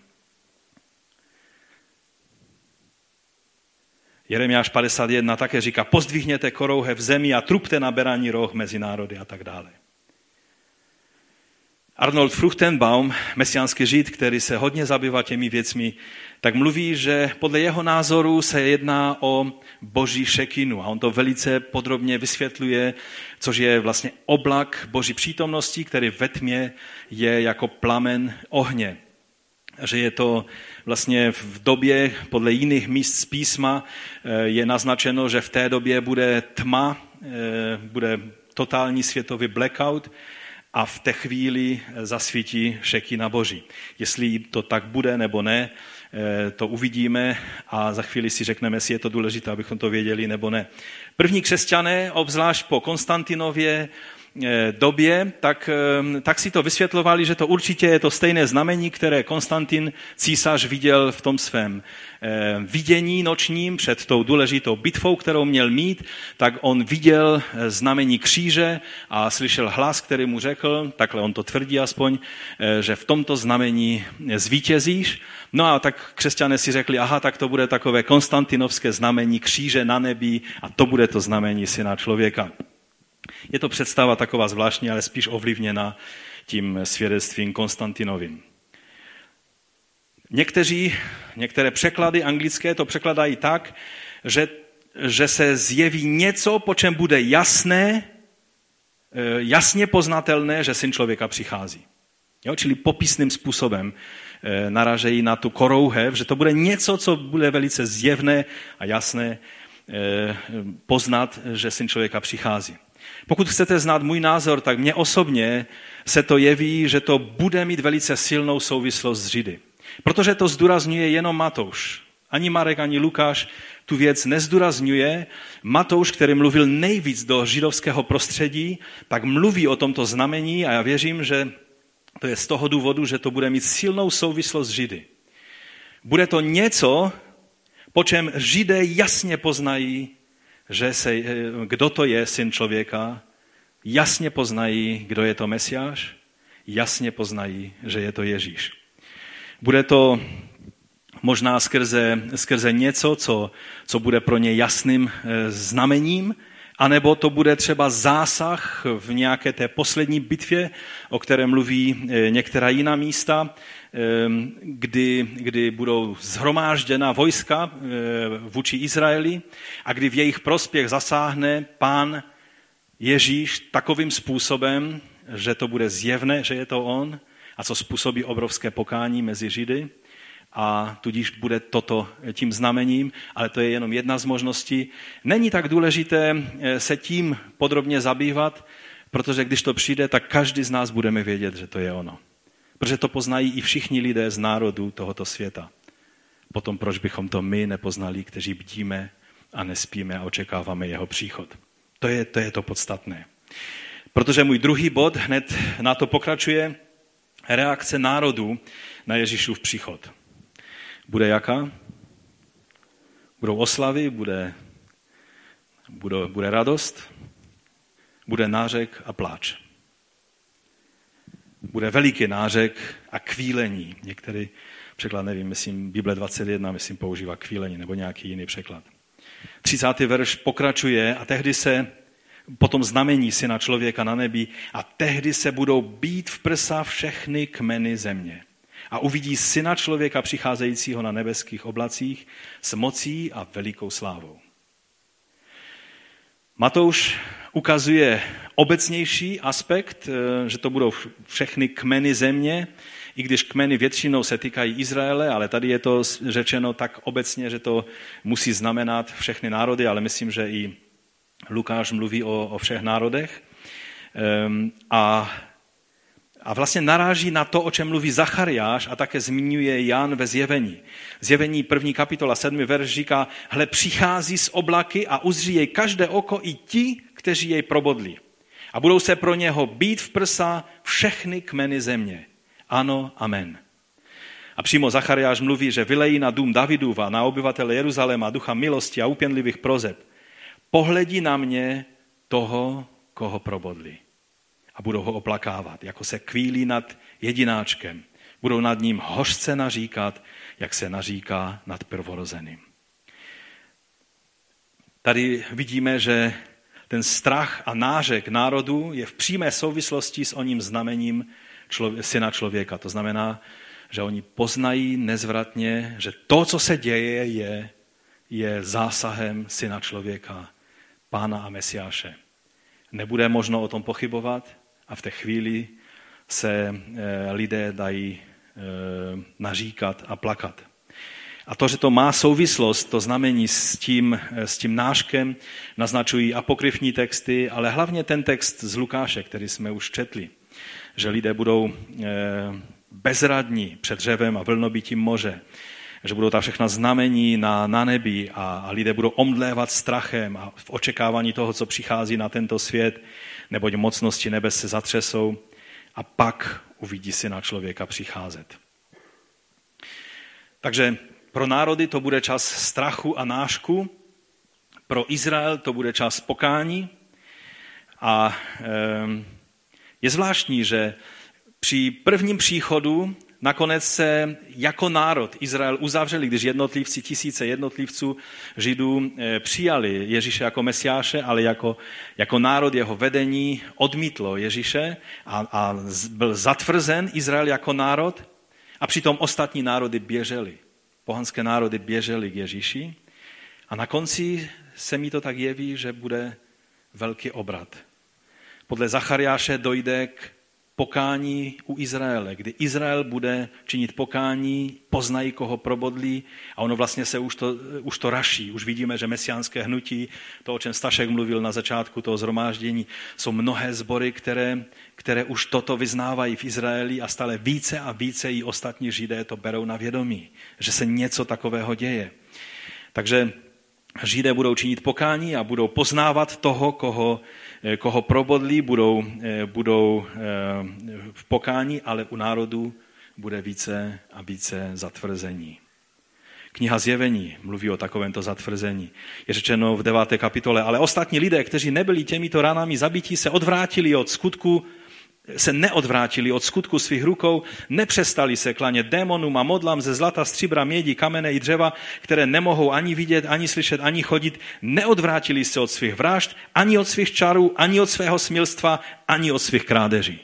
Jeremiáš 51 také říká, pozdvihněte korouhe v zemi a trupte na beraní roh mezi národy a tak dále. Arnold Fruchtenbaum, mesiánský žid, který se hodně zabývá těmi věcmi, tak mluví, že podle jeho názoru se jedná o boží šekinu. A on to velice podrobně vysvětluje, což je vlastně oblak boží přítomnosti, který ve tmě je jako plamen ohně. Že je to vlastně v době, podle jiných míst z písma, eh, je naznačeno, že v té době bude tma, eh, bude totální světový blackout, a v té chvíli zasvítí na boží. Jestli to tak bude nebo ne, eh, to uvidíme a za chvíli si řekneme, jestli je to důležité, abychom to věděli nebo ne. První křesťané, obzvlášť po Konstantinově, Eh, době, tak, eh, tak si to vysvětlovali, že to určitě je to stejné znamení, které Konstantin císař viděl v tom svém eh, vidění nočním před tou důležitou bitvou, kterou měl mít, tak on viděl znamení kříže a slyšel hlas, který mu řekl, takhle on to tvrdí aspoň, že v tomto znamení zvítězíš. No a tak křesťané si řekli, aha, tak to bude takové konstantinovské znamení kříže na nebi a to bude to znamení syna člověka. Je to představa taková zvláštní, ale spíš ovlivněna tím svědectvím Konstantinovým. Někteří, některé překlady anglické to překladají tak, že, že se zjeví něco, po čem bude jasné, eh, jasně poznatelné, že syn člověka přichází. Jo, čili popisným způsobem eh, naražejí na tu korouhev, že to bude něco, co bude velice zjevné a jasné eh, poznat, že syn člověka přichází. Pokud chcete znát můj názor, tak mně osobně se to jeví, že to bude mít velice silnou souvislost s Židy. Protože to zdůrazňuje jenom Matouš. Ani Marek, ani Lukáš tu věc nezdůrazňuje. Matouš, který mluvil nejvíc do židovského prostředí, tak mluví o tomto znamení a já věřím, že to je z toho důvodu, že to bude mít silnou souvislost s Židy. Bude to něco, po čem Židé jasně poznají, že se, eh, kdo to je syn člověka, jasně poznají, kdo je to Mesiáš, jasně poznají, že je to Ježíš. Bude to možná skrze, skrze něco, co, co bude pro ně jasným eh, znamením, anebo to bude třeba zásah v nějaké té poslední bitvě, o které mluví eh, některá jiná místa, kdy, kdy budou zhromážděna vojska eh, vůči Izraeli a kdy v jejich prospěch zasáhne pán Ježíš takovým způsobem, že to bude zjevné, že je to on a co způsobí obrovské pokání mezi Židy a tudíž bude toto tím znamením, ale to je jenom jedna z možností. Není tak důležité eh, se tím podrobně zabývat, protože když to přijde, tak každý z nás budeme vědět, že to je ono. Protože to poznají i všichni lidé z národů tohoto světa. Potom proč bychom to my nepoznali, kteří bdíme a nespíme a očekáváme jeho příchod. To je to, je to podstatné. Protože můj druhý bod hned na to pokračuje reakce národů na Ježíšův příchod. Bude jaká? Budou oslavy, bude, bude, bude radost, bude nářek a pláč. Bude veliký nářek a kvílení. Některý překlad, nevím, myslím, Bible 21, myslím, používá kvílení nebo nějaký jiný překlad. 30. verš pokračuje a tehdy se potom znamení syna člověka na nebi a tehdy se budou být v prsa všechny kmeny země. A uvidí syna člověka přicházejícího na nebeských oblacích s mocí a velikou slávou. Matouš ukazuje obecnější aspekt, eh, že to budou všechny kmeny země, i když kmeny většinou se týkají Izraele, ale tady je to řečeno tak obecně, že to musí znamenat všechny národy, ale myslím, že i Lukáš mluví o, o všech národech. Um, a, a vlastně naráží na to, o čem mluví Zachariáš a také zmiňuje Jan ve zjevení. Zjevení první kapitola, sedmi verš říká, hle přichází z oblaky a uzří jej každé oko i ti, kteří jej probodli. A budou se pro něho být v prsa všechny kmeny země. Ano, amen. A přímo Zachariáš mluví, že vylejí na dům Davidův a na obyvatele Jeruzaléma ducha milosti a upěnlivých prozeb. Pohledí na mě toho, koho probodli. A budou ho oplakávat, jako se kvílí nad jedináčkem. Budou nad ním hořce naříkat, jak se naříká nad prvorozeným. Tady vidíme, že ten strach a nářek národu je v přímé souvislosti s oním znamením člově- syna člověka. To znamená, že oni poznají nezvratně, že to, co se děje, je, je zásahem syna člověka, pána a mesiáše. Nebude možno o tom pochybovat a v té chvíli se e, lidé dají e, naříkat a plakat. A to, že to má souvislost, to znamení s tím, eh, s tím náškem, naznačují apokryfní texty, ale hlavně ten text z Lukáše, který jsme už četli že lidé budou eh, bezradní před dřevem a vlnobitím moře, že budou ta všechna znamení na, na nebi a, a lidé budou omdlévat strachem a v očekávání toho, co přichází na tento svět, neboť mocnosti nebe se zatřesou a pak uvidí si na člověka přicházet. Takže pro národy to bude čas strachu a nášku, pro Izrael to bude čas pokání a e, je zvláštní, že při prvním příchodu nakonec se jako národ Izrael uzavřeli, když jednotlivci, tisíce jednotlivců Židů eh, přijali Ježíše jako mesiáše, ale jako, jako národ jeho vedení odmítlo Ježíše a, a byl zatvrzen Izrael jako národ a přitom ostatní národy běžely. Pohanské národy běžely k Ježíši a na konci se mi to tak jeví, že bude velký obrat podle Zachariáše dojde k pokání u Izraele, kdy Izrael bude činit pokání, poznají, koho probodlí a ono vlastně se už to, už to raší. Už vidíme, že mesiánské hnutí, to, o čem Stašek mluvil na začátku toho zhromáždění, jsou mnohé sbory, které, které už toto vyznávají v Izraeli a stále více a více i ostatní židé to berou na vědomí, že se něco takového děje. Takže Židé budou činit pokání a budou poznávat toho, koho, eh, koho probodlí, budou, eh, budou eh, v pokání, ale u národů bude více a více zatvrzení. Kniha Zjevení mluví o takovémto zatvrzení. Je řečeno v deváté kapitole, ale ostatní lidé, kteří nebyli těmito ranami zabití, se odvrátili od skutku se neodvrátili od skutku svých rukou, nepřestali se klanět démonům a modlám ze zlata, stříbra, mědi, kamene i dřeva, které nemohou ani vidět, ani slyšet, ani chodit, neodvrátili se od svých vražd, ani od svých čarů, ani od svého smilstva, ani od svých krádeží.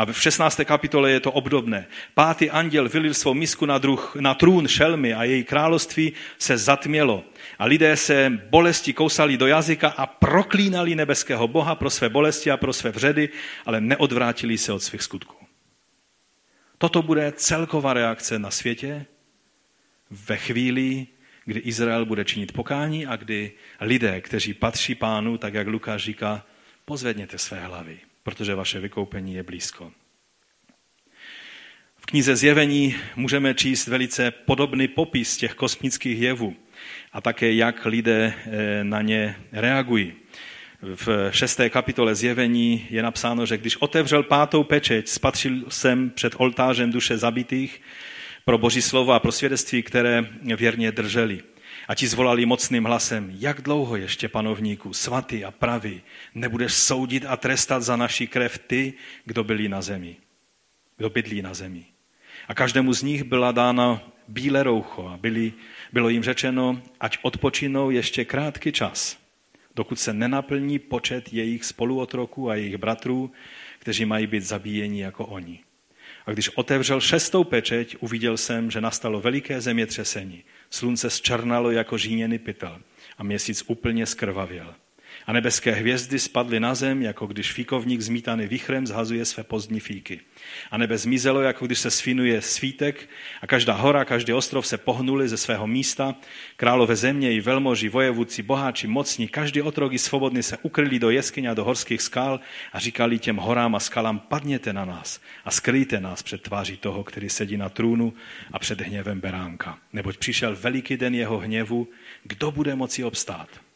A v 16. kapitole je to obdobné. Pátý anděl vylil svou misku na, druh, na trůn šelmy a její království se zatmělo. A lidé se bolesti kousali do jazyka a proklínali nebeského Boha pro své bolesti a pro své vředy, ale neodvrátili se od svých skutků. Toto bude celková reakce na světě ve chvíli, kdy Izrael bude činit pokání a kdy lidé, kteří patří pánu, tak jak Lukáš říká, pozvedněte své hlavy protože vaše vykoupení je blízko. V knize Zjevení můžeme číst velice podobný popis těch kosmických jevů a také jak lidé eh, na ně reagují. V šesté kapitole Zjevení je napsáno, že když otevřel pátou pečeť, spatřil jsem před oltářem duše zabitých pro boží slovo a pro svědectví, které věrně drželi. A ti zvolali mocným hlasem, jak dlouho ještě, panovníku, svatý a pravý, nebudeš soudit a trestat za naši krev ty, kdo byli na zemi, kdo bydlí na zemi. A každému z nich byla dána bílé roucho a byli, bylo jim řečeno, ať odpočinou ještě krátký čas, dokud se nenaplní počet jejich spoluotroků a jejich bratrů, kteří mají být zabíjeni jako oni. A když otevřel šestou pečeť, uviděl jsem, že nastalo veliké zemětřesení. Slunce zčernalo jako žíněný pytel a měsíc úplně skrvavěl. A nebeské hvězdy spadly na zem, jako když fíkovník zmítaný vichrem zhazuje své pozdní fíky. A nebe zmizelo, jako když se sfinuje svítek a každá hora, každý ostrov se pohnuli ze svého místa. Králové země i velmoži, vojevůdci, boháči, mocní, každý otrok i svobodný se ukryli do jeskyně a do horských skal a říkali těm horám a skalám, padněte na nás a skryjte nás před tváří toho, který sedí na trůnu a před hněvem beránka. Neboť přišel veliký den jeho hněvu, kdo bude moci obstát?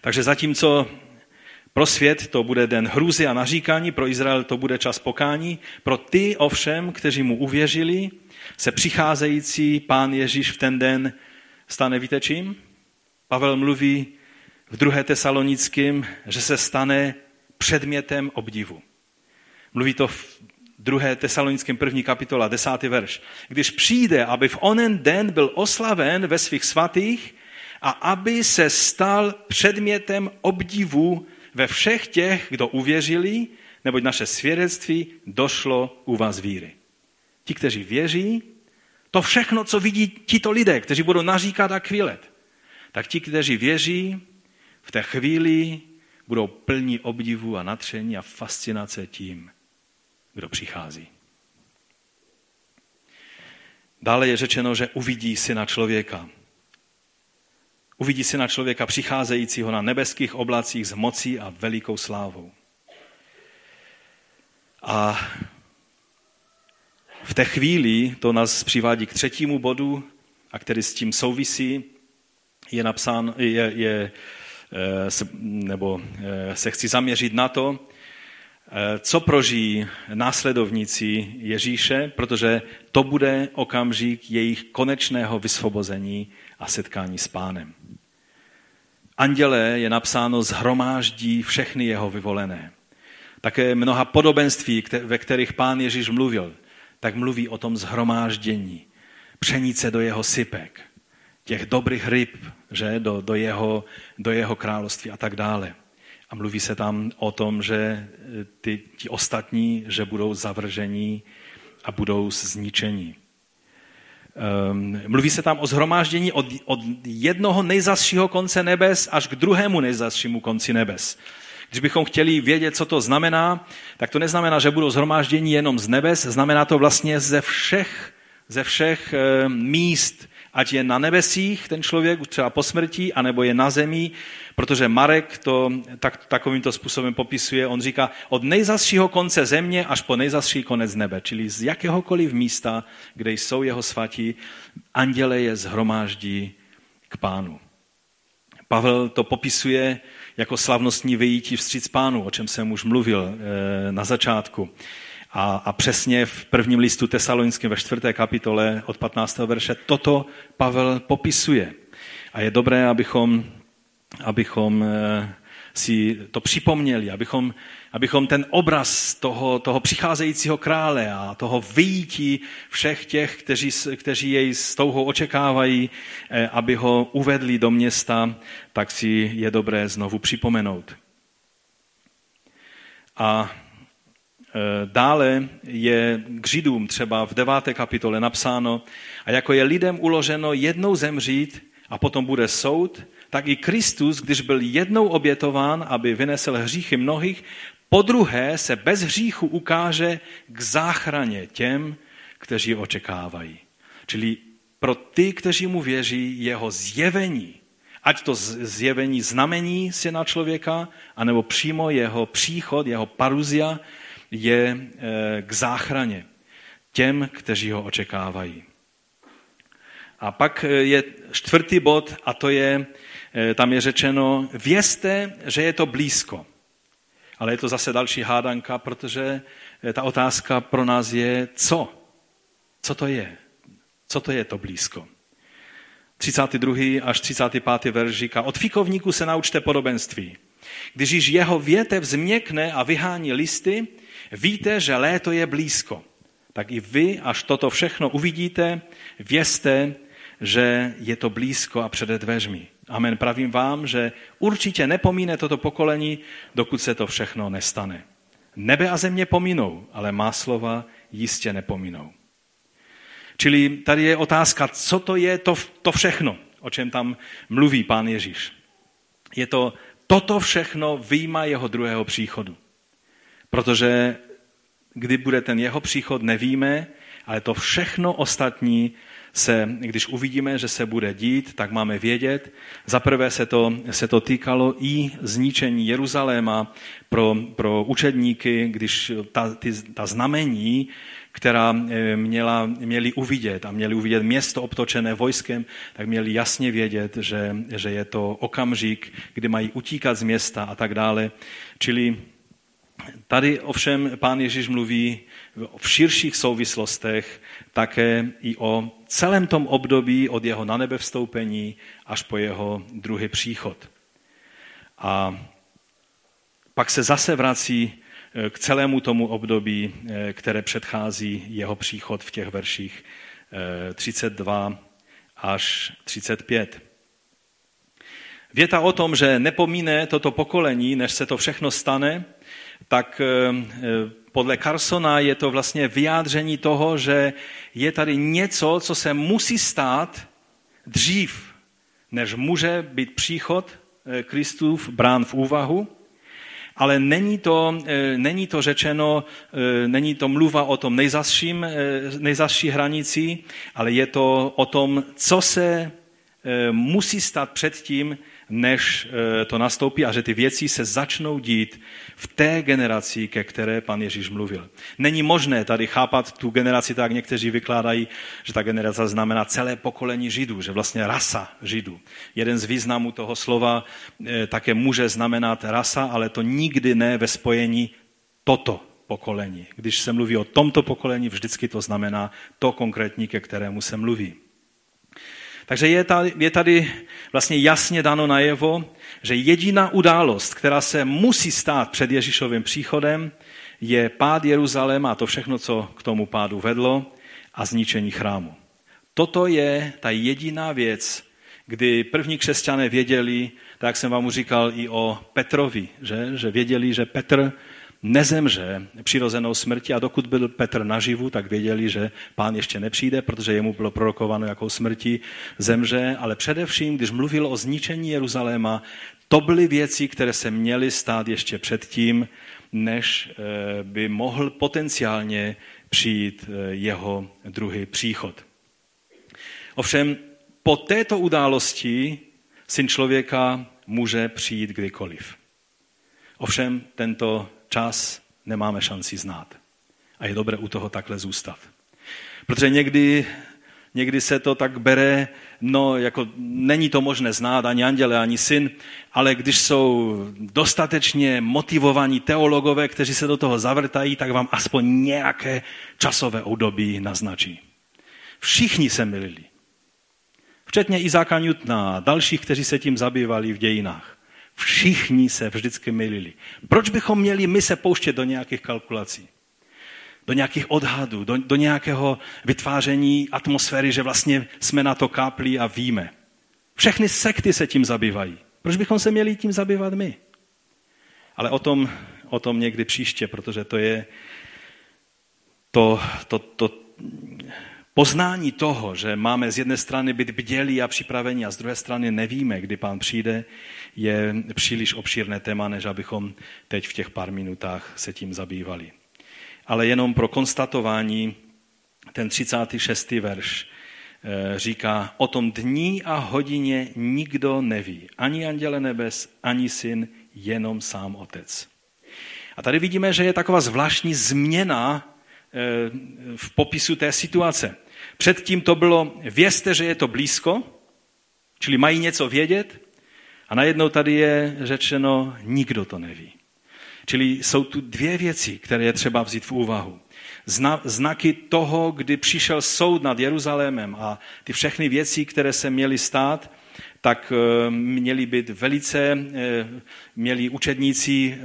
Takže zatímco pro svět to bude den hrůzy a naříkání, pro Izrael to bude čas pokání, pro ty ovšem, kteří mu uvěřili, se přicházející pán Ježíš v ten den stane, víte čím? Pavel mluví v druhé tesalonickém, že se stane předmětem obdivu. Mluví to v druhé tesalonickém první kapitola, desátý verš. Když přijde, aby v onen den byl oslaven ve svých svatých a aby se stal předmětem obdivu ve všech těch, kdo uvěřili, neboť naše svědectví došlo u vás víry. Ti, kteří věří, to všechno, co vidí tito lidé, kteří budou naříkat a kvílet, tak ti, kteří věří, v té chvíli budou plní obdivu a natření a fascinace tím, kdo přichází. Dále je řečeno, že uvidí syna člověka. Uvidí si na člověka přicházejícího na nebeských oblacích s mocí a velikou slávou. A v té chvíli to nás přivádí k třetímu bodu, a který s tím souvisí, je napsán, je, je, eh, nebo eh, se chci zaměřit na to, eh, co prožijí následovníci Ježíše, protože to bude okamžik jejich konečného vysvobození a setkání s pánem. Andělé je napsáno zhromáždí všechny jeho vyvolené. Také mnoha podobenství, ve kterých pán Ježíš mluvil, tak mluví o tom zhromáždění. Přenice do jeho sypek, těch dobrých ryb, že, do, do, jeho, do jeho království a tak dále. A mluví se tam o tom, že ty, ti ostatní, že budou zavržení a budou zničení. Um, mluví se tam o zhromáždění od, od jednoho nejzasšího konce nebes až k druhému nejzasšímu konci nebes. Když bychom chtěli vědět, co to znamená, tak to neznamená, že budou zhromáždění jenom z nebes, znamená to vlastně ze všech, ze všech e, míst, ať je na nebesích ten člověk třeba po smrti, anebo je na zemi, protože Marek to tak, takovýmto způsobem popisuje. On říká od nejzasšího konce země až po nejzasší konec nebe, čili z jakéhokoliv místa, kde jsou jeho svatí, anděle je zhromáždí k pánu. Pavel to popisuje jako slavnostní vyjítí vstříc pánu, o čem jsem už mluvil eh, na začátku. A, a přesně v prvním listu Tesalonickém ve čtvrté kapitole od 15. verše toto Pavel popisuje. A je dobré, abychom, abychom eh, si to připomněli, abychom, abychom ten obraz toho, toho přicházejícího krále a toho vyjítí všech těch, kteří, kteří jej s touhou očekávají, eh, aby ho uvedli do města, tak si je dobré znovu připomenout. A dále je k Židům třeba v deváté kapitole napsáno, a jako je lidem uloženo jednou zemřít a potom bude soud, tak i Kristus, když byl jednou obětován, aby vynesl hříchy mnohých, po druhé se bez hříchu ukáže k záchraně těm, kteří očekávají. Čili pro ty, kteří mu věří, jeho zjevení, ať to zjevení znamení syna člověka, anebo přímo jeho příchod, jeho paruzia, je eh, k záchraně těm, kteří ho očekávají. A pak eh, je čtvrtý bod a to je, eh, tam je řečeno, vězte, že je to blízko. Ale je to zase další hádanka, protože ta otázka pro nás je, co? Co to je? Co to je to blízko? 32. až 35. verš říká, od fikovníku se naučte podobenství. Když již jeho větev změkne a vyhání listy, víte, že léto je blízko. Tak i vy, až toto všechno uvidíte, vězte, že je to blízko a přede dveřmi. Amen. Pravím vám, že určitě nepomíne toto pokolení, dokud se to všechno nestane. Nebe a země pominou, ale má slova jistě nepominou. Čili tady je otázka, co to je to, to všechno, o čem tam mluví pán Ježíš. Je to toto všechno výjima jeho druhého příchodu. Protože kdy bude ten jeho příchod, nevíme, ale to všechno ostatní se, když uvidíme, že se bude dít, tak máme vědět. Za prvé se to, se to týkalo i zničení Jeruzaléma pro, pro učedníky, když ta, ty, ta znamení, která eh, měla, měli uvidět a měli uvidět město obtočené vojskem, tak měli jasně vědět, že, že je to okamžik, kdy mají utíkat z města a tak dále. Čili Tady ovšem pán Ježíš mluví v širších souvislostech také i o celém tom období od jeho na nebe vstoupení až po jeho druhý příchod. A pak se zase vrací eh, k celému tomu období, eh, které předchází jeho příchod v těch verších 32 eh, až 35. Věta o tom, že nepomíne toto pokolení, než se to všechno stane, tak podle Carsona je to vlastně vyjádření toho, že je tady něco, co se musí stát dřív, než může být příchod eh, Kristův brán v úvahu, ale není to, eh, není to řečeno, eh, není to mluva o tom nejzasší hranici, ale je to o tom, co se musí stát předtím, než eh, to nastoupí a že ty věci se začnou dít v té generaci, ke které pan Ježíš mluvil. Není možné tady chápat tu generaci tak, někteří vykládají, že ta generace znamená celé pokolení Židů, že vlastně rasa Židů. Jeden z významů toho slova eh, také může znamenat rasa, ale to nikdy ne ve spojení toto pokolení. Když se mluví o tomto pokolení, vždycky to znamená to konkrétní, ke kterému se mluví. Takže je tady, je tady vlastně jasně dáno najevo, že jediná událost, která se musí stát před Ježíšovým příchodem, je pád Jeruzaléma a to všechno, co k tomu pádu vedlo a zničení chrámu. Toto je ta jediná věc, kdy první křesťané věděli, tak jsem vám říkal i o Petrovi, že, že věděli, že Petr nezemře přirozenou smrti a dokud byl Petr naživu, tak věděli, že pán ještě nepřijde, protože jemu bylo prorokováno, jakou smrti zemře, ale především, když mluvil o zničení Jeruzaléma, to byly věci, které se měly stát ještě předtím, než eh, by mohl potenciálně přijít eh, jeho druhý příchod. Ovšem, po této události syn člověka může přijít kdykoliv. Ovšem, tento čas nemáme šanci znát. A je dobré u toho takhle zůstat. Protože někdy, někdy se to tak bere, no jako není to možné znát ani anděle, ani syn, ale když jsou dostatečně motivovaní teologové, kteří se do toho zavrtají, tak vám aspoň nějaké časové období naznačí. Všichni se milili. Včetně Izáka Newtona a dalších, kteří se tím zabývali v dějinách. Všichni se vždycky milili. Proč bychom měli my se pouštět do nějakých kalkulací? Do nějakých odhadů, do, do nějakého vytváření atmosféry, že vlastně jsme na to káplí a víme. Všechny sekty se tím zabývají. Proč bychom se měli tím zabývat my? Ale o tom, o tom někdy příště, protože to je to, to, to, poznání toho, že máme z jedné strany být bdělí a připraveni a z druhé strany nevíme, kdy pán přijde, je příliš obšírné téma, než abychom teď v těch pár minutách se tím zabývali. Ale jenom pro konstatování, ten 36. verš eh, říká, o tom dní a hodině nikdo neví. Ani anděle nebes, ani syn, jenom sám otec. A tady vidíme, že je taková zvláštní změna eh, v popisu té situace. Předtím to bylo, vězte, že je to blízko, čili mají něco vědět, a najednou tady je řečeno, nikdo to neví. Čili jsou tu dvě věci, které je třeba vzít v úvahu. Zna, znaky toho, kdy přišel soud nad Jeruzalémem a ty všechny věci, které se měly stát, tak eh, měli být velice, eh, měli učedníci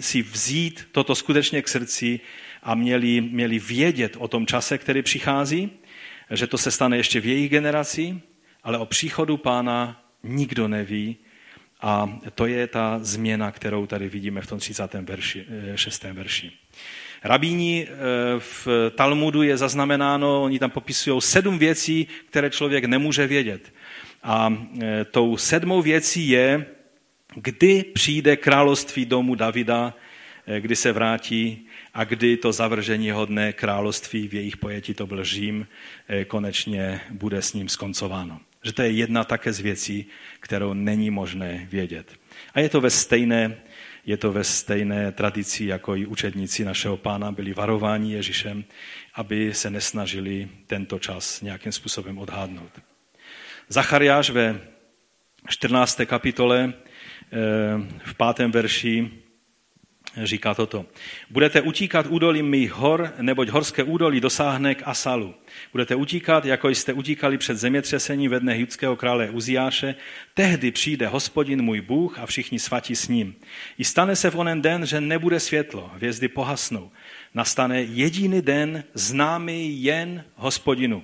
si vzít toto skutečně k srdci a měli, měli vědět o tom čase, který přichází, že to se stane ještě v jejich generaci, ale o příchodu pána nikdo neví. A to je ta změna, kterou tady vidíme v tom 30. Verši, 6. verši. Rabíni eh, v Talmudu je zaznamenáno, oni tam popisují sedm věcí, které člověk nemůže vědět. A eh, tou sedmou věcí je, kdy přijde království domu Davida, eh, kdy se vrátí a kdy to zavržení hodné království v jejich pojetí, to byl Řím, konečně bude s ním skoncováno. Že to je jedna také z věcí, kterou není možné vědět. A je to ve stejné je to ve stejné tradici, jako i učedníci našeho pána byli varováni Ježíšem, aby se nesnažili tento čas nějakým způsobem odhádnout. Zachariáš ve 14. kapitole eh, v pátém verši říká toto. Budete utíkat údolím mých hor, neboť horské údolí dosáhne k Asalu. Budete utíkat, jako jste utíkali před zemětřesení ve dnech judského krále Uziáše. Tehdy přijde hospodin můj Bůh a všichni svatí s ním. I stane se v onen den, že nebude světlo, hvězdy pohasnou. Nastane jediný den známý jen hospodinu.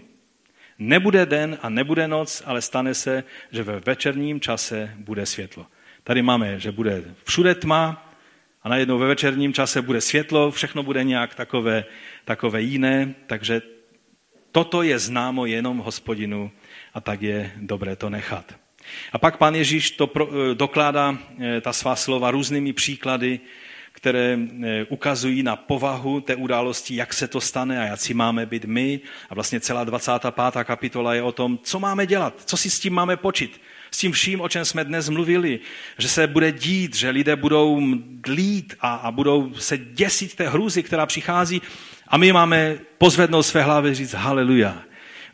Nebude den a nebude noc, ale stane se, že ve večerním čase bude světlo. Tady máme, že bude všude tma, a najednou ve večerním čase bude světlo, všechno bude nějak takové, takové jiné, takže toto je známo jenom hospodinu a tak je dobré to nechat. A pak pan Ježíš to pro, eh, dokládá eh, ta svá slova různými příklady, které eh, ukazují na povahu té události, jak se to stane a jak si máme být my. A vlastně celá 25. kapitola je o tom, co máme dělat, co si s tím máme počít s tím vším, o čem jsme dnes mluvili, že se bude dít, že lidé budou dlít a, a budou se děsit té hrůzy, která přichází a my máme pozvednout své hlavy říct haleluja.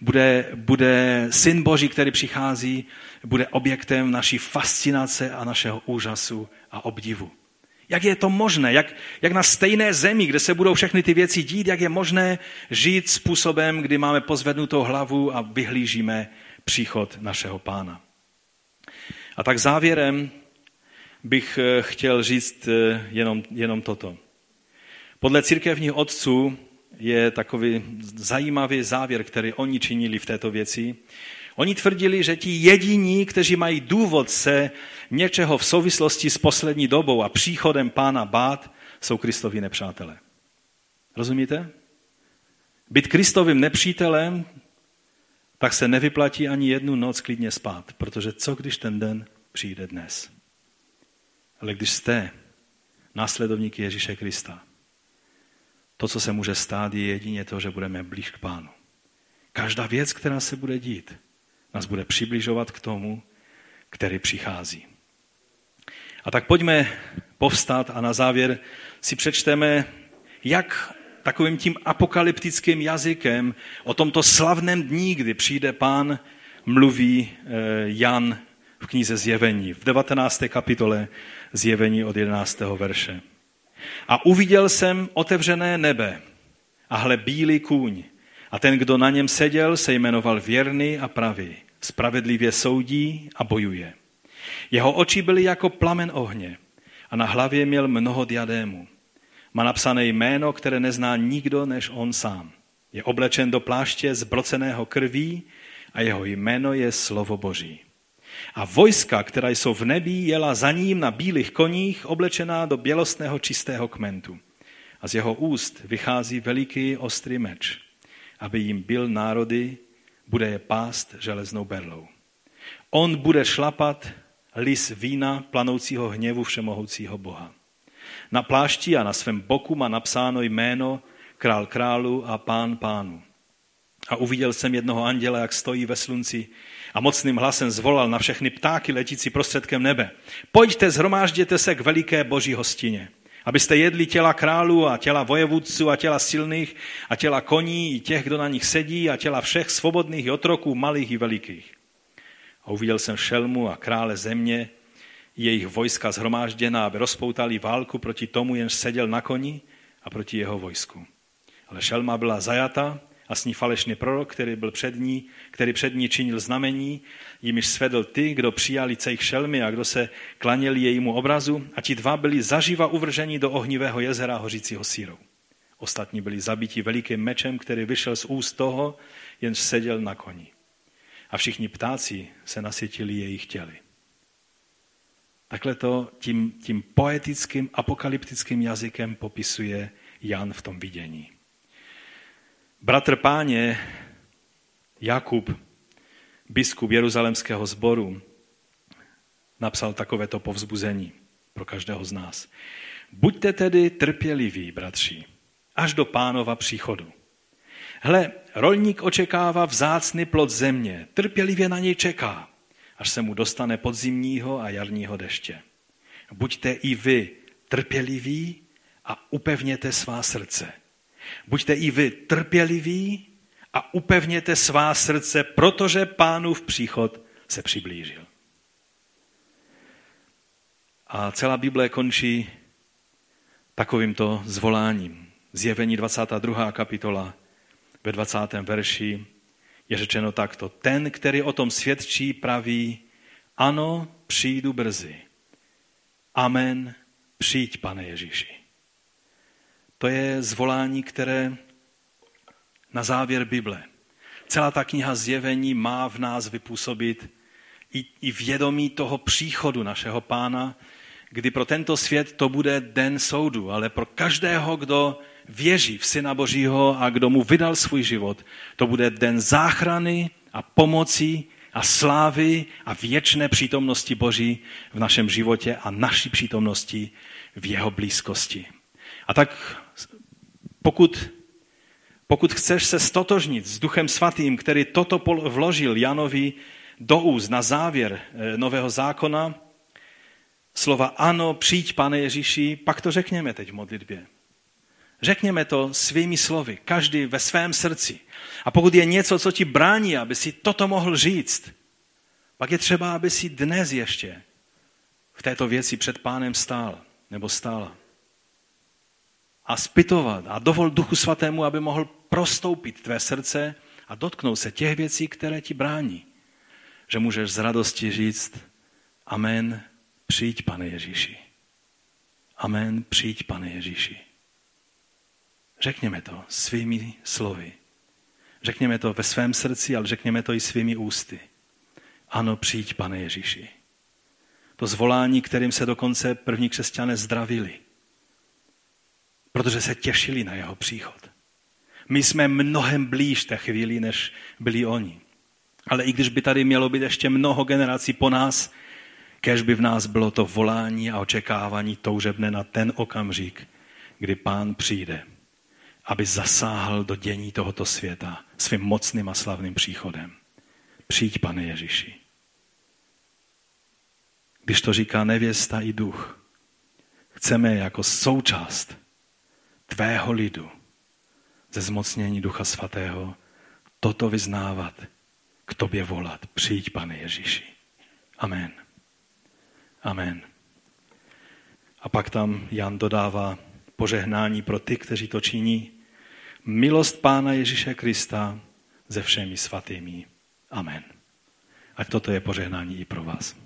Bude, bude syn Boží, který přichází, bude objektem naší fascinace a našeho úžasu a obdivu. Jak je to možné? Jak, jak na stejné zemi, kde se budou všechny ty věci dít, jak je možné žít způsobem, kdy máme pozvednutou hlavu a vyhlížíme příchod našeho pána? A tak závěrem bych eh, chtěl říct eh, jenom, jenom toto. Podle církevních otců je takový zajímavý závěr, který oni činili v této věci. Oni tvrdili, že ti jediní, kteří mají důvod se něčeho v souvislosti s poslední dobou a příchodem pána bát, jsou Kristovi nepřátelé. Rozumíte? Být Kristovým nepřítelem tak se nevyplatí ani jednu noc klidně spát, protože co když ten den přijde dnes? Ale když jste následovníky Ježíše Krista, to, co se může stát, je jedině to, že budeme blíž k Pánu. Každá věc, která se bude dít, nás bude přibližovat k tomu, který přichází. A tak pojďme povstat a na závěr si přečteme, jak takovým tím apokalyptickým jazykem o tomto slavném dní, kdy přijde pán, mluví eh, Jan v knize Zjevení, v 19. kapitole Zjevení od 11. verše. A uviděl jsem otevřené nebe a hle bílý kůň. A ten, kdo na něm seděl, se jmenoval věrný a pravý. Spravedlivě soudí a bojuje. Jeho oči byly jako plamen ohně a na hlavě měl mnoho diadémů. Má napsané jméno, které nezná nikdo než on sám. Je oblečen do pláště zbroceného krví a jeho jméno je slovo Boží. A vojska, která jsou v nebi, jela za ním na bílých koních, oblečená do bělostného čistého kmentu. A z jeho úst vychází veliký ostrý meč, aby jim byl národy, bude je pást železnou berlou. On bude šlapat lis vína planoucího hněvu všemohoucího Boha. Na plášti a na svém boku má napsáno jméno král králu a pán pánu. A uviděl jsem jednoho anděla, jak stojí ve slunci a mocným hlasem zvolal na všechny ptáky letící prostředkem nebe. Pojďte, zhromážděte se k veliké boží hostině, abyste jedli těla králů a těla vojevůdců a těla silných a těla koní i těch, kdo na nich sedí a těla všech svobodných i otroků, malých i velikých. A uviděl jsem šelmu a krále země, jejich vojska zhromážděná, aby rozpoutali válku proti tomu, jenž seděl na koni a proti jeho vojsku. Ale šelma byla zajata a s ní falešný prorok, který byl před ní, který před ní činil znamení, jimiž svedl ty, kdo přijali cejch šelmy a kdo se klaněli jejímu obrazu a ti dva byli zaživa uvrženi do ohnivého jezera hořícího sírou. Ostatní byli zabiti velikým mečem, který vyšel z úst toho, jenž seděl na koni. A všichni ptáci se nasytili jejich těly. Takhle to tím, tím poetickým, apokalyptickým jazykem popisuje Jan v tom vidění. Bratr páně Jakub, biskup Jeruzalemského sboru, napsal takovéto povzbuzení pro každého z nás. Buďte tedy trpěliví, bratři, až do pánova příchodu. Hle, rolník očekává vzácný plod země, trpělivě na něj čeká, až se mu dostane podzimního a jarního deště. Buďte i vy trpěliví a upevněte svá srdce. Buďte i vy trpěliví a upevněte svá srdce, protože pánův příchod se přiblížil. A celá Bible končí takovýmto zvoláním. Zjevení 22. kapitola ve 20. verši je řečeno takto. Ten, který o tom svědčí, praví, ano, přijdu brzy. Amen, přijď, pane Ježíši. To je zvolání, které na závěr Bible. Celá ta kniha zjevení má v nás vypůsobit i, i vědomí toho příchodu našeho pána, kdy pro tento svět to bude den soudu, ale pro každého, kdo věří v Syna Božího a kdo mu vydal svůj život, to bude den záchrany a pomoci a slávy a věčné přítomnosti Boží v našem životě a naší přítomnosti v jeho blízkosti. A tak pokud, pokud chceš se stotožnit s Duchem Svatým, který toto vložil Janovi do úst na závěr eh, Nového zákona, slova ano, přijď, pane Ježíši, pak to řekněme teď v modlitbě. Řekněme to svými slovy, každý ve svém srdci. A pokud je něco, co ti brání, aby si toto mohl říct, pak je třeba, aby si dnes ještě v této věci před pánem stál nebo stála. A spytovat a dovol Duchu Svatému, aby mohl prostoupit tvé srdce a dotknout se těch věcí, které ti brání. Že můžeš z radosti říct, amen, přijď, pane Ježíši. Amen, přijď, pane Ježíši. Řekněme to svými slovy. Řekněme to ve svém srdci, ale řekněme to i svými ústy. Ano, přijď, pane Ježíši. To zvolání, kterým se dokonce první křesťané zdravili. Protože se těšili na jeho příchod. My jsme mnohem blíž té chvíli, než byli oni. Ale i když by tady mělo být ještě mnoho generací po nás, kež by v nás bylo to volání a očekávání toužebné na ten okamžik, kdy pán přijde aby zasáhl do dění tohoto světa svým mocným a slavným příchodem. Přijď, pane Ježíši. Když to říká nevěsta i duch, chceme jako součást tvého lidu ze zmocnění Ducha Svatého toto vyznávat, k tobě volat. Přijď, pane Ježíši. Amen. Amen. A pak tam Jan dodává požehnání pro ty, kteří to činí, milost Pána Ježíše Krista ze všemi svatými. Amen. Ať toto je požehnání i pro vás.